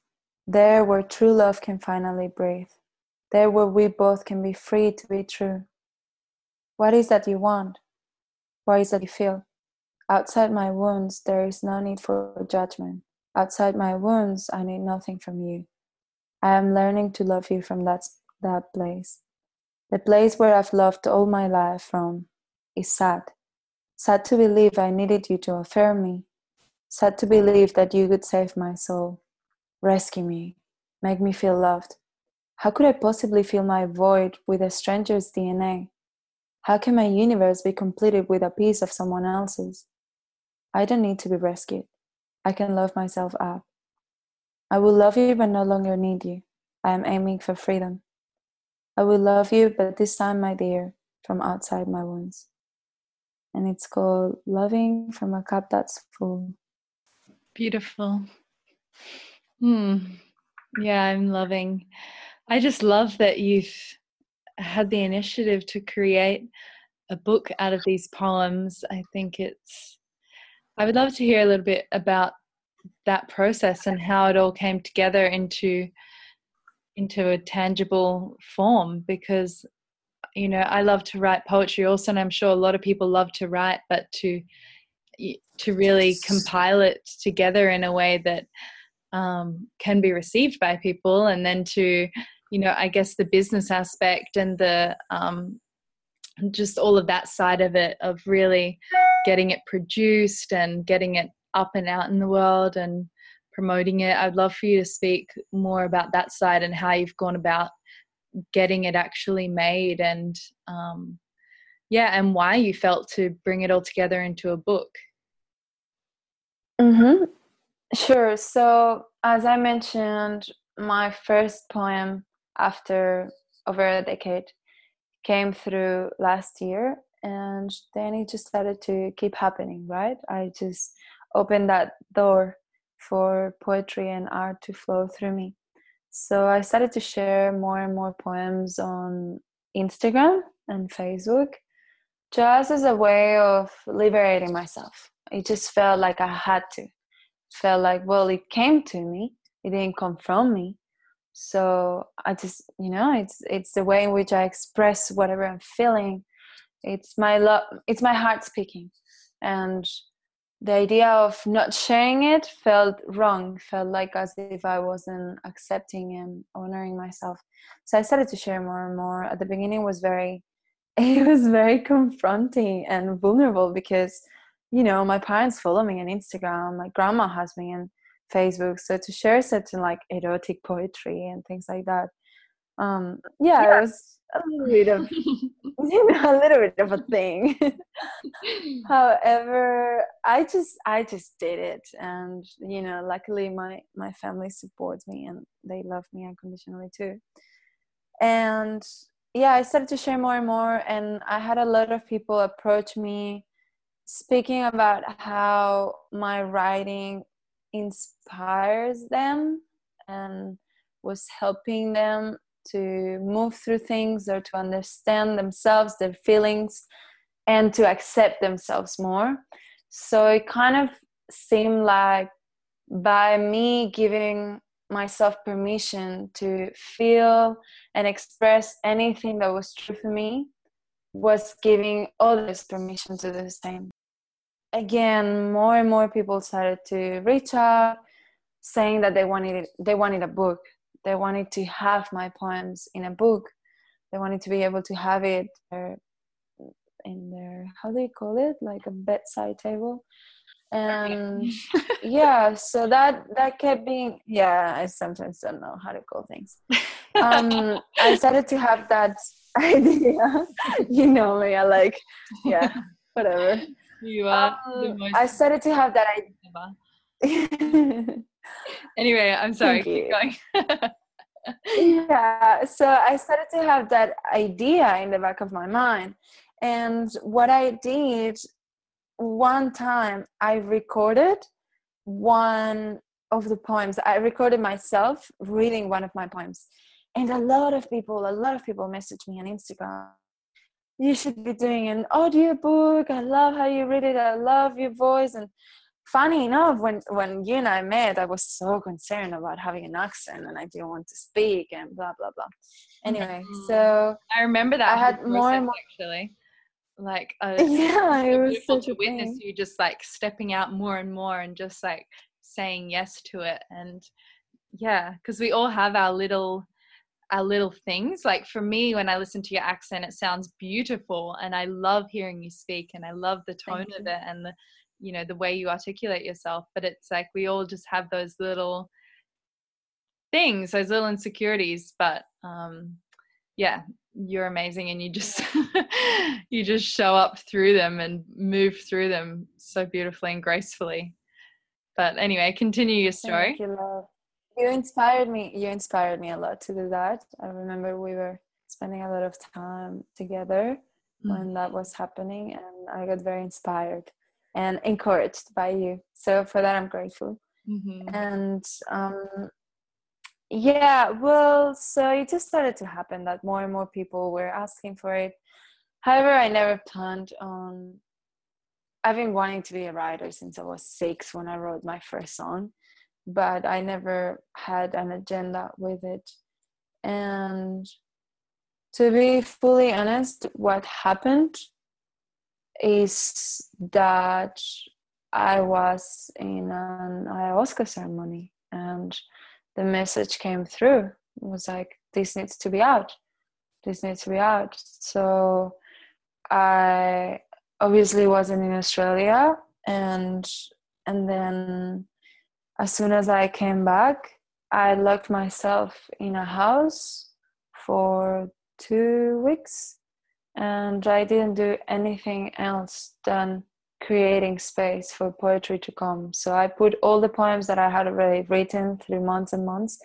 there where true love can finally breathe, there where we both can be free to be true. What is that you want? What is that you feel? Outside my wounds, there is no need for judgment. Outside my wounds, I need nothing from you. I am learning to love you from that, that place. The place where I've loved all my life from is sad. Sad to believe I needed you to affirm me. Sad to believe that you could save my soul, rescue me, make me feel loved. How could I possibly fill my void with a stranger's DNA? How can my universe be completed with a piece of someone else's? I don't need to be rescued. I can love myself up. I will love you but no longer need you. I am aiming for freedom. I will love you, but this time, my dear, from outside my wounds. And it's called Loving from a Cup That's Full. Beautiful. Hmm. Yeah, I'm loving. I just love that you've had the initiative to create a book out of these poems. I think it's, I would love to hear a little bit about that process and how it all came together into into a tangible form because you know i love to write poetry also and i'm sure a lot of people love to write but to to really compile it together in a way that um, can be received by people and then to you know i guess the business aspect and the um, just all of that side of it of really getting it produced and getting it up and out in the world and promoting it. I'd love for you to speak more about that side and how you've gone about getting it actually made and um, yeah, and why you felt to bring it all together into a book. Mm-hmm. Sure. So, as I mentioned, my first poem after over a decade came through last year, and then it just started to keep happening, right? I just opened that door for poetry and art to flow through me. So I started to share more and more poems on Instagram and Facebook just as a way of liberating myself. It just felt like I had to. It felt like, well, it came to me. It didn't come from me. So I just, you know, it's it's the way in which I express whatever I'm feeling. It's my love. It's my heart speaking, and the idea of not sharing it felt wrong. Felt like as if i wasn't accepting and honoring myself. So i started to share more and more. At the beginning was very [LAUGHS] it was very confronting and vulnerable because you know my parents follow me on instagram. My grandma has me. On facebook so to share certain like erotic poetry and things like that um yeah, yeah. it was a little bit of you [LAUGHS] know, [LAUGHS] a little bit of a thing. [LAUGHS] However, I just I just did it, and you know, luckily my my family supports me and they love me unconditionally too. And yeah, I started to share more and more, and I had a lot of people approach me, speaking about how my writing inspires them and was helping them to move through things or to understand themselves, their feelings, and to accept themselves more. So it kind of seemed like by me giving myself permission to feel and express anything that was true for me was giving others permission to do the same. Again, more and more people started to reach out, saying that they wanted they wanted a book. They wanted to have my poems in a book. They wanted to be able to have it in their how do you call it, like a bedside table. And [LAUGHS] yeah so that that kept being yeah i sometimes don't know how to call things. Um i started to have that [LAUGHS] idea [LAUGHS] you know me i like yeah whatever you are um, i started to have that idea [LAUGHS] anyway i'm sorry keep going yeah so i started to have that idea in the back of my mind and what i did one time I recorded one of the poems. I recorded myself reading one of my poems. And a lot of people, a lot of people messaged me on Instagram. You should be doing an audio book. I love how you read it. I love your voice. And funny enough, when when you and I met, I was so concerned about having an accent and I didn't want to speak and blah blah blah. Anyway, mm-hmm. so I remember that I had more and more actually like a, [LAUGHS] yeah it was such to witness you just like stepping out more and more and just like saying yes to it and yeah because we all have our little our little things. Like for me when i listen to your accent it sounds beautiful and i love hearing you speak and i love the tone of it and the you know the way you articulate yourself but it's like we all just have those little things those little insecurities but um yeah you're amazing and you just [LAUGHS] you just show up through them and move through them so beautifully and gracefully. But anyway continue your story. Thank you. You inspired me you inspired me a lot to do that i remember we were spending a lot of time together mm-hmm. when that was happening and i got very inspired and encouraged by you so for that i'm grateful mm-hmm. and um, yeah, well, so it just started to happen that more and more people were asking for it. However, I never planned on. I've been wanting to be a writer since I was six when I wrote my first song, but I never had an agenda with it. And to be fully honest, what happened is that I was in an ayahuasca ceremony and the message came through. It was like this needs to be out. This needs to be out. So i obviously wasn't in australia and and then as soon as i came back i locked myself in a house for two weeks and i didn't do anything else than creating space for poetry to come. So I put all the poems that I had already written through months and months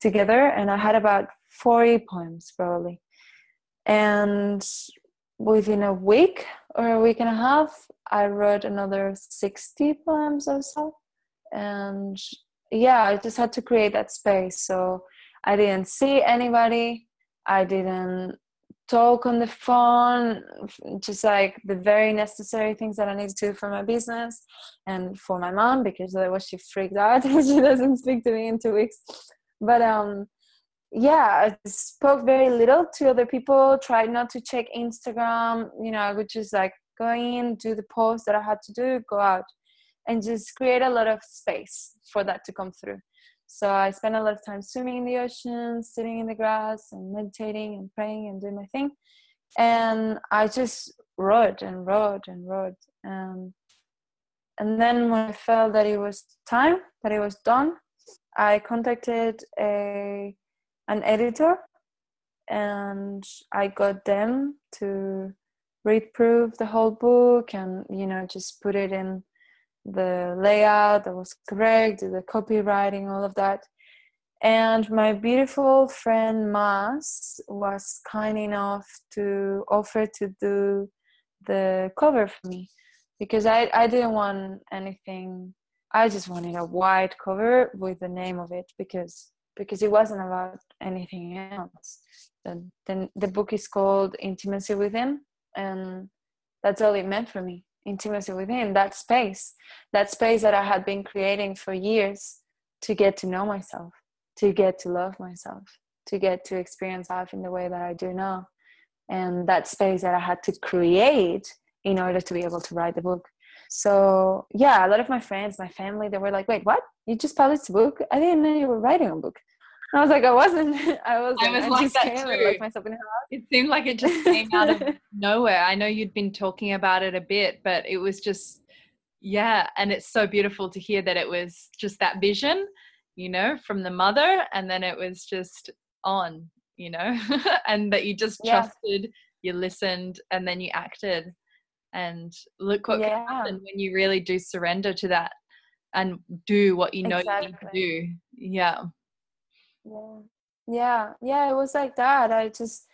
together, and I had about 40 poems probably. And within a week or a week and a half, I wrote another 60 poems or so. And yeah, I just had to create that space. So I didn't see anybody. I didn't talk on the phone just like the very necessary things that i need to do for my business and for my mom because otherwise she freaked out [LAUGHS] she doesn't speak to me in two weeks but um yeah i spoke very little to other people tried not to check instagram you know i would just like go in do the post that i had to do go out and just create a lot of space for that to come through so I spend a lot of time swimming in the ocean, sitting in the grass, and meditating and praying and doing my thing. And I just wrote and wrote and wrote. And, um, and then when I felt that it was time, that it was done, I contacted a an editor and I got them to read proof the whole book and you know just put it in the layout that was correct, the copywriting, all of that. And my beautiful friend Mas was kind enough to offer to do the cover for me because I, I didn't want anything. I just wanted a white cover with the name of it because because it wasn't about anything else. Then the, the book is called Intimacy Within, and that's all it meant for me intimacy within that space that space that i had been creating for years to get to know myself to get to love myself to get to experience life in the way that i do now. And that space that i had to create in order to be able to write the book. So yeah a lot of my friends my family they were like wait what? You just published a book? I didn't know you were writing a book i was like i wasn't [LAUGHS] i wasn't i was I like that too. myself in house. it seemed like it just came out of [LAUGHS] nowhere i know you'd been talking about it a bit but it was just yeah and it's so beautiful to hear that it was just that vision you know from the mother and then it was just on you know [LAUGHS] and that you just yeah. trusted you listened and then you acted and look what yeah. can happen when you really do surrender to that and do what you know exactly. you need to do yeah yeah. Yeah yeah it was like that. I just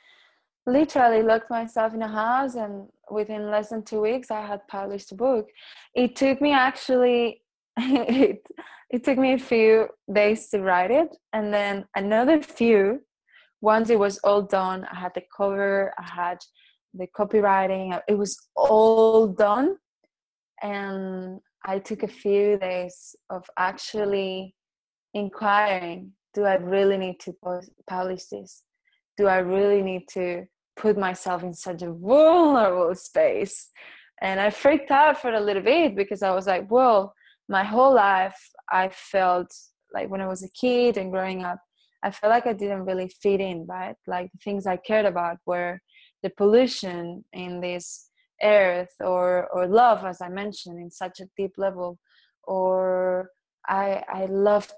literally locked myself in a house and within less than two weeks i had published a book. It took me actually [LAUGHS] it, it took me a few days to write it and then another few once it was all done i had the cover i had the copywriting it was all done. And i took a few days of actually inquiring do i really need to publish this? Do i really need to put myself in such a vulnerable space? And i freaked out for a little bit because i was like well my whole life i felt like when i was a kid and growing up i felt like i didn't really fit in right? Like the things i cared about were the pollution in this earth or or love as i mentioned in such a deep level. Or i i loved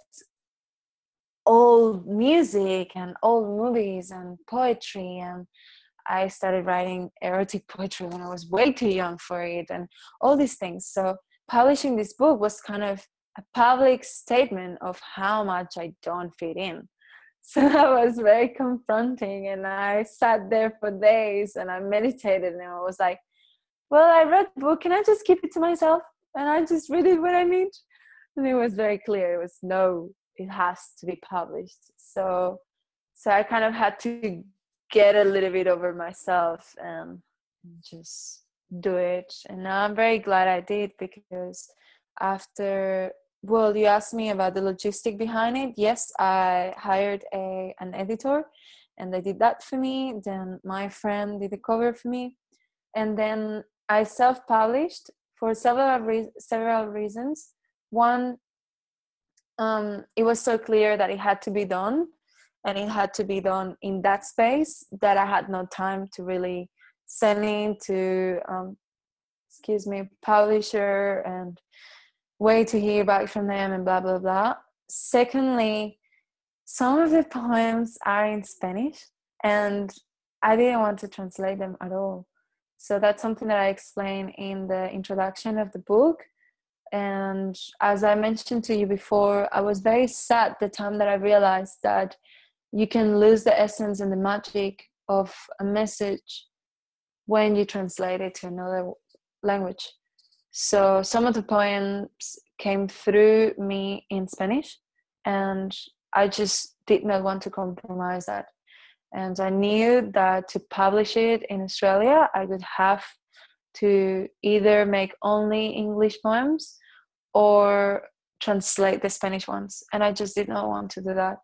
old music and old movies and poetry and i started writing erotic poetry when i was way too young for it and all these things. So publishing this book was kind of a public statement of how much i don't fit in. [LAUGHS] So that was very confronting and i sat there for days and i meditated and i was like well i read the book can i just keep it to myself? And i just read it when i need? And it was very clear it was no it has to be published so so i kind of had to get a little bit over myself and just do it and now i'm very glad i did because after well, you asked me about the logistic behind it. Yes, I hired a an editor, and they did that for me. Then my friend did the cover for me, and then I self-published for several re- several reasons. One, um, it was so clear that it had to be done, and it had to be done in that space that I had no time to really send in to, um, excuse me, publisher and wait to hear back from them and blah blah blah. Secondly some of the poems are in spanish and i didn't want to translate them at all. So that's something that i explain in the introduction of the book and as i mentioned to you before i was very sad the time that i realized that you can lose the essence and the magic of a message when you translate it to another language so some of the poems came through me in Spanish, and I just did not want to compromise that. And I knew that to publish it in Australia, I would have to either make only English poems or translate the Spanish ones. And I just did not want to do that.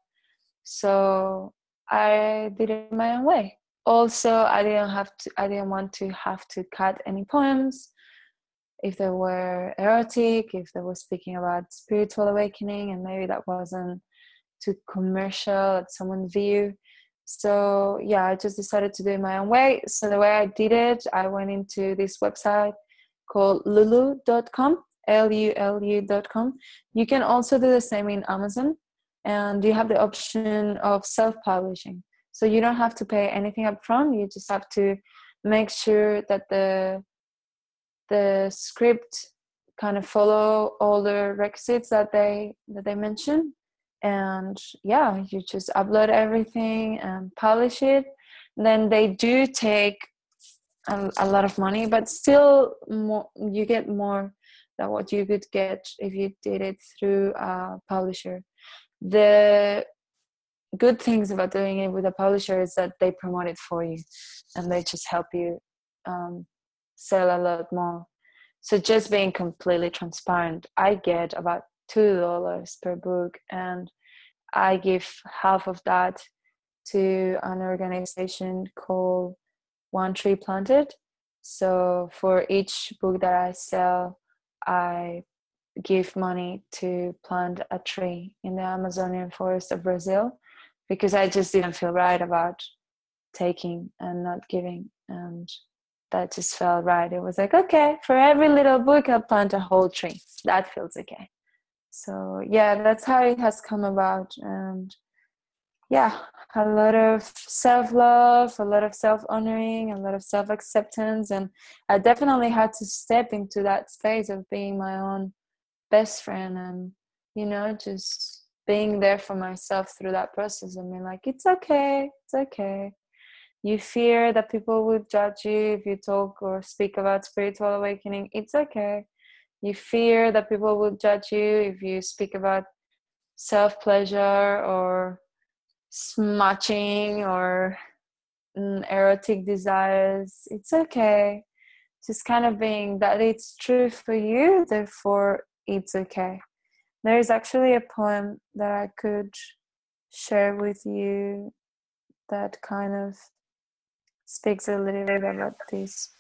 So I did it my own way. Also, I didn't have to I didn't want to have to cut any poems if they were erotic, if they were speaking about spiritual awakening, and maybe that wasn't too commercial at someone's view. So yeah, I just decided to do it my own way. So the way I did it, I went into this website called lulu.com, L-U-L-U.com. You can also do the same in Amazon, and you have the option of self-publishing. So you don't have to pay anything up front. You just have to make sure that the the script kind of follow all the requisites that they that they mention and yeah you just upload everything and publish it then they do take a, a, lot of money but still more you get more than what you could get if you did it through a publisher the good things about doing it with a publisher is that they promote it for you and they just help you um, sell a lot more. So just being completely transparent, I get about two dollars per book, and I give half of that to an organization called One Tree Planted. So for each book that I sell, I give money to plant a tree in the Amazonian forest of Brazil because I just didn't feel right about taking and not giving. And that just felt right. It was like, okay, for every little book, I'll plant a whole tree. That feels okay. So, yeah, that's how it has come about. And yeah, a lot of self love, a lot of self honoring, a lot of self acceptance. And I definitely had to step into that space of being my own best friend and, you know, just being there for myself through that process and being like, it's okay, it's okay. You fear that people will judge you if you talk or speak about spiritual awakening, it's okay. You fear that people will judge you if you speak about self pleasure or smudging or mm, erotic desires, it's okay. Just kind of being that it's true for you, therefore it's okay. There is actually a poem that I could share with you that kind of speaks a little bit about this.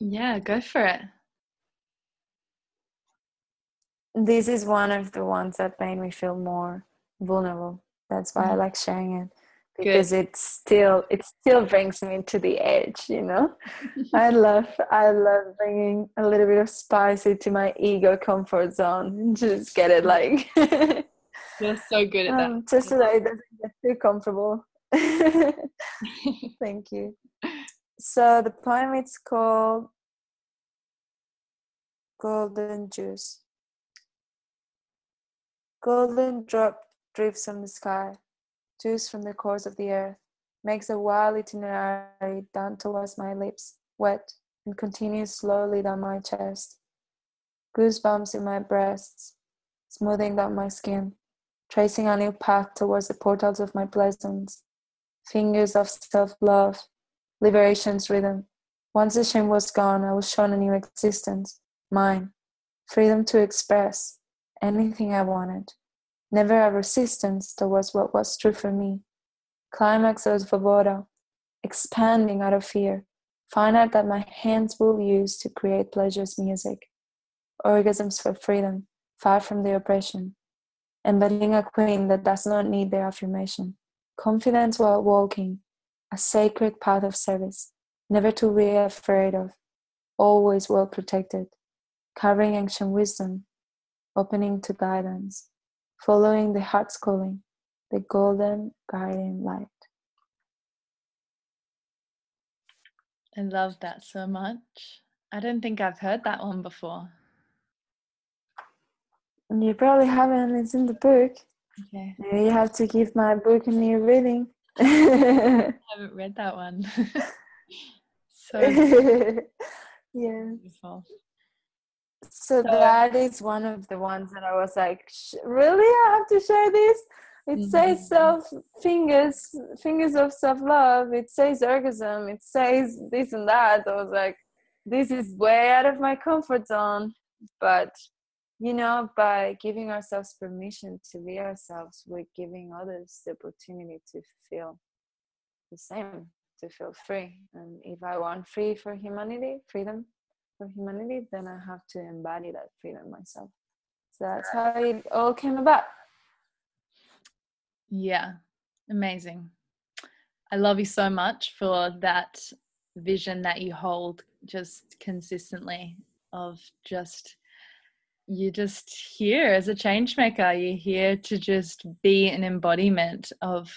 Yeah, go for it. This is one of the ones that made me feel more vulnerable. That's why. I like sharing it because Good. it still it still brings me to the edge you know? [LAUGHS] I love i love bringing a little bit of spicy to my ego comfort zone [LAUGHS] just get it like. [LAUGHS] You're so good at that. Um, just so that it doesn't get too comfortable. Thank you. So the poem it's called golden juice. Golden drop drips from the sky juice from the cores of the earth, makes a wild itinerary down towards my lips, wet, and continues slowly down my chest. Goosebumps in my breasts, smoothing down my skin, tracing a new path towards the portals of my pleasance. Fingers of self love, liberation's rhythm. Once the shame was gone, I was shown a new existence, mine, freedom to express anything I wanted never a resistance towards what was true for me. Climax of Svoboda, expanding out of fear, find out that my hands will use to create pleasure's music, orgasms for freedom, far from the oppression, embedding a queen that does not need the affirmation, confidence while walking, a sacred path of service, never to be afraid of, always well protected, carrying ancient wisdom, opening to guidance following the heart's calling, the golden guiding light. I love that so much. I don't think I've heard that one before. And you probably haven't, it's in the book. Okay. You have to give my book a new reading. [LAUGHS] I haven't read that one. [LAUGHS] so [LAUGHS] yeah. Beautiful so, that is one of the ones that I was like, really, I have to share this. It mm-hmm. says self fingers, fingers of self love. It says orgasm. It says this and that. I was like, this is way out of my comfort zone. But you know, by giving ourselves permission to be ourselves, we're giving others the opportunity to feel the same, to feel free. And if I want free for humanity, freedom, for humanity, then I have to embody that freedom myself. So that's how it all came about. Yeah, amazing. I love you so much for that vision that you hold just consistently of just you're just here as a change maker you're here to just be an embodiment of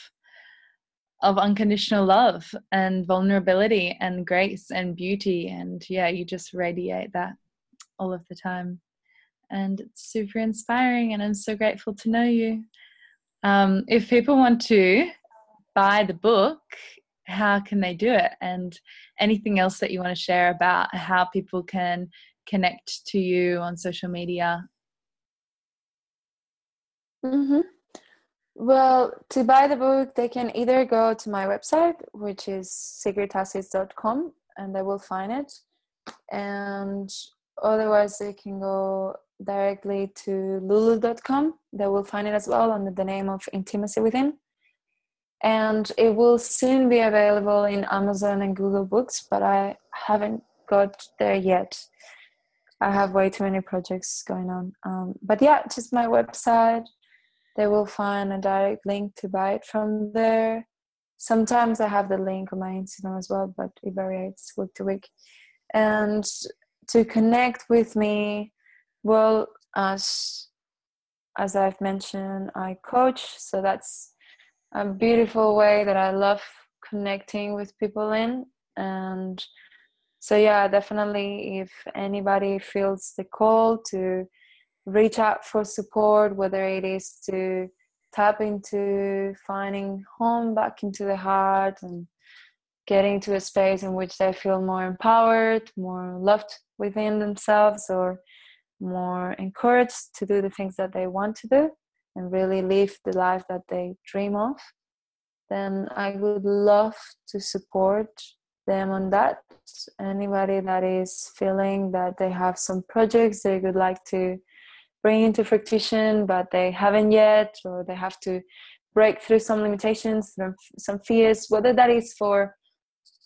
of unconditional love and vulnerability and grace and beauty. And yeah you just radiate that all of the time. And it's super inspiring and i'm so grateful to know you. Um, if people want to buy the book how can they do it? And anything else that you want to share about how people can connect to you on social media? Mm-hmm. Well, to buy the book, they can either go to my website, which is sigridtasies.com, and they will find it. And otherwise, they can go directly to lulu.com. They will find it as well under the name of Intimacy Within. And it will soon be available in Amazon and Google Books, but I haven't got there yet. I have way too many projects going on. Um, but yeah, just my website. They will find a direct link to buy it from there. Sometimes I have the link on my Instagram as well, but it varies week to week. And to connect with me, well, as as I've mentioned, I coach, so that's a beautiful way that I love connecting with people in. And so, yeah, definitely, if anybody feels the call to reach out for support, whether it is to tap into finding home back into the heart and getting to a space in which they feel more empowered, more loved within themselves, or more encouraged to do the things that they want to do and really live the life that they dream of, then I would love to support them on that. Anybody that is feeling that they have some projects they would like to bring into fruition, but they haven't yet, or they have to break through some limitations, some fears, whether that is for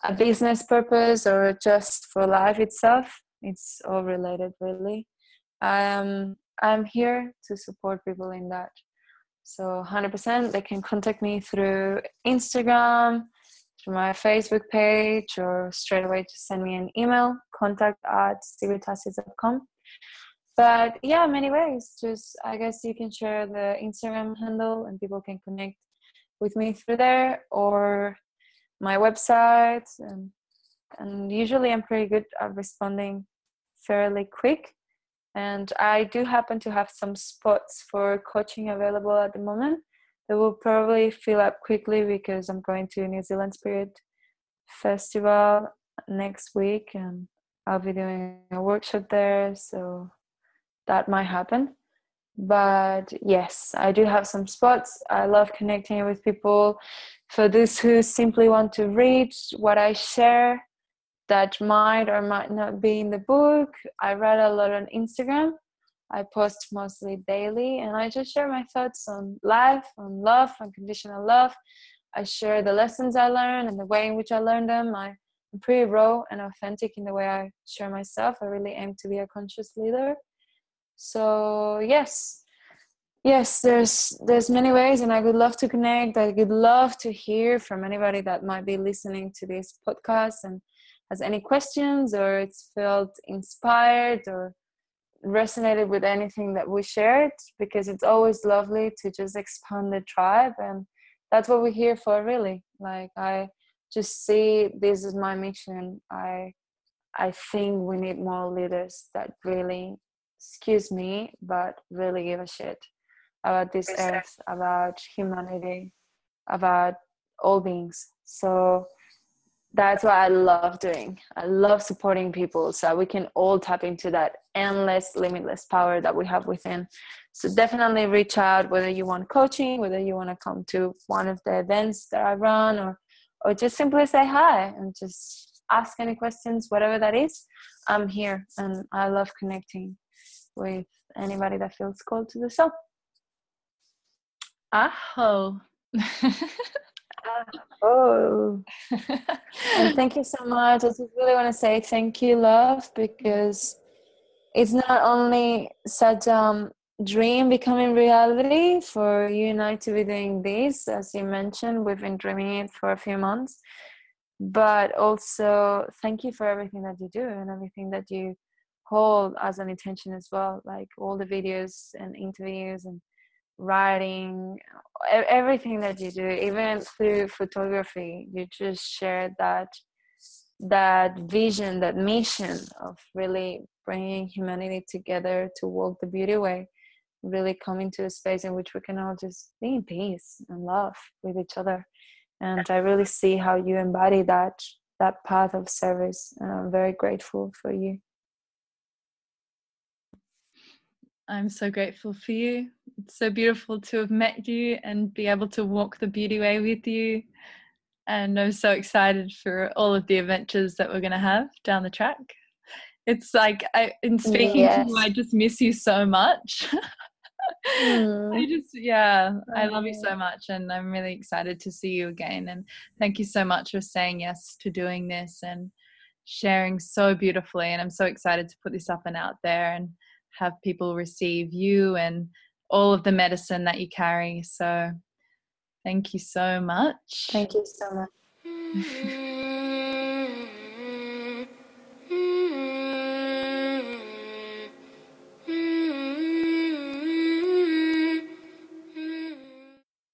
a business purpose or just for life itself, it's all related, really. Um, I'm here to support people in that. So 100% they can contact me through Instagram, through my Facebook page, or straight away just send me an email, contact at sigridtasies.com. But yeah, many ways. Just I guess you can share the Instagram handle and people can connect with me through there or my website and and usually I'm pretty good at responding fairly quick and I do happen to have some spots for coaching available at the moment. They will probably fill up quickly because I'm going to New Zealand Spirit Festival next week and I'll be doing a workshop there, so that might happen. But yes, I do have some spots. I love connecting with people. For those who simply want to read what I share, that might or might not be in the book. I read a lot on Instagram. I post mostly daily and I just share my thoughts on life, on love, on unconditional love. I share the lessons I learned and the way in which I learned them. I, am pretty raw and authentic in the way I share myself. I really aim to be a conscious leader. So yes, yes, there's there's many ways, and I would love to connect. I would love to hear from anybody that might be listening to this podcast and has any questions or it's felt inspired or resonated with anything that we shared because it's always lovely to just expand the tribe and that's what we're here for really. Like i just see this is my mission. I i think we need more leaders that really excuse me but really give a shit about this earth about humanity about all beings so that's what I love doing. I love supporting people so we can all tap into that endless, limitless power that we have within. So definitely reach out whether you want coaching, whether you want to come to one of the events that I run, or or just simply say hi and just ask any questions, whatever that is. I'm here and I love connecting with anybody that feels called to the soul. Aho. oh, and [LAUGHS] thank you so much. I just really want to say thank you, love, because it's not only such a um, dream becoming reality for you and I to be doing this, as you mentioned, we've been dreaming it for a few months, but also thank you for everything that you do and everything that you hold as an intention as well, like all the videos and interviews and writing everything that you do even through photography you just share that that vision that mission of really bringing humanity together to walk the beauty way really coming to a space in which we can all just be in peace and love with each other. And i really see how you embody that that path of service and i'm very grateful for you I'm so grateful for you. It's so beautiful to have met you and be able to walk the beauty way with you. And I'm so excited for all of the adventures that we're going to have down the track. it's like I, in speaking yes. to you, I just miss you so much. [LAUGHS] mm. I just, yeah, I love you so mm. much, and I'm really excited to see you again. And thank you so much for saying yes to doing this and sharing so beautifully. And I'm so excited to put this up and out there and have people receive you and all of the medicine that you carry. So, thank you so much. Thank you so much. [LAUGHS]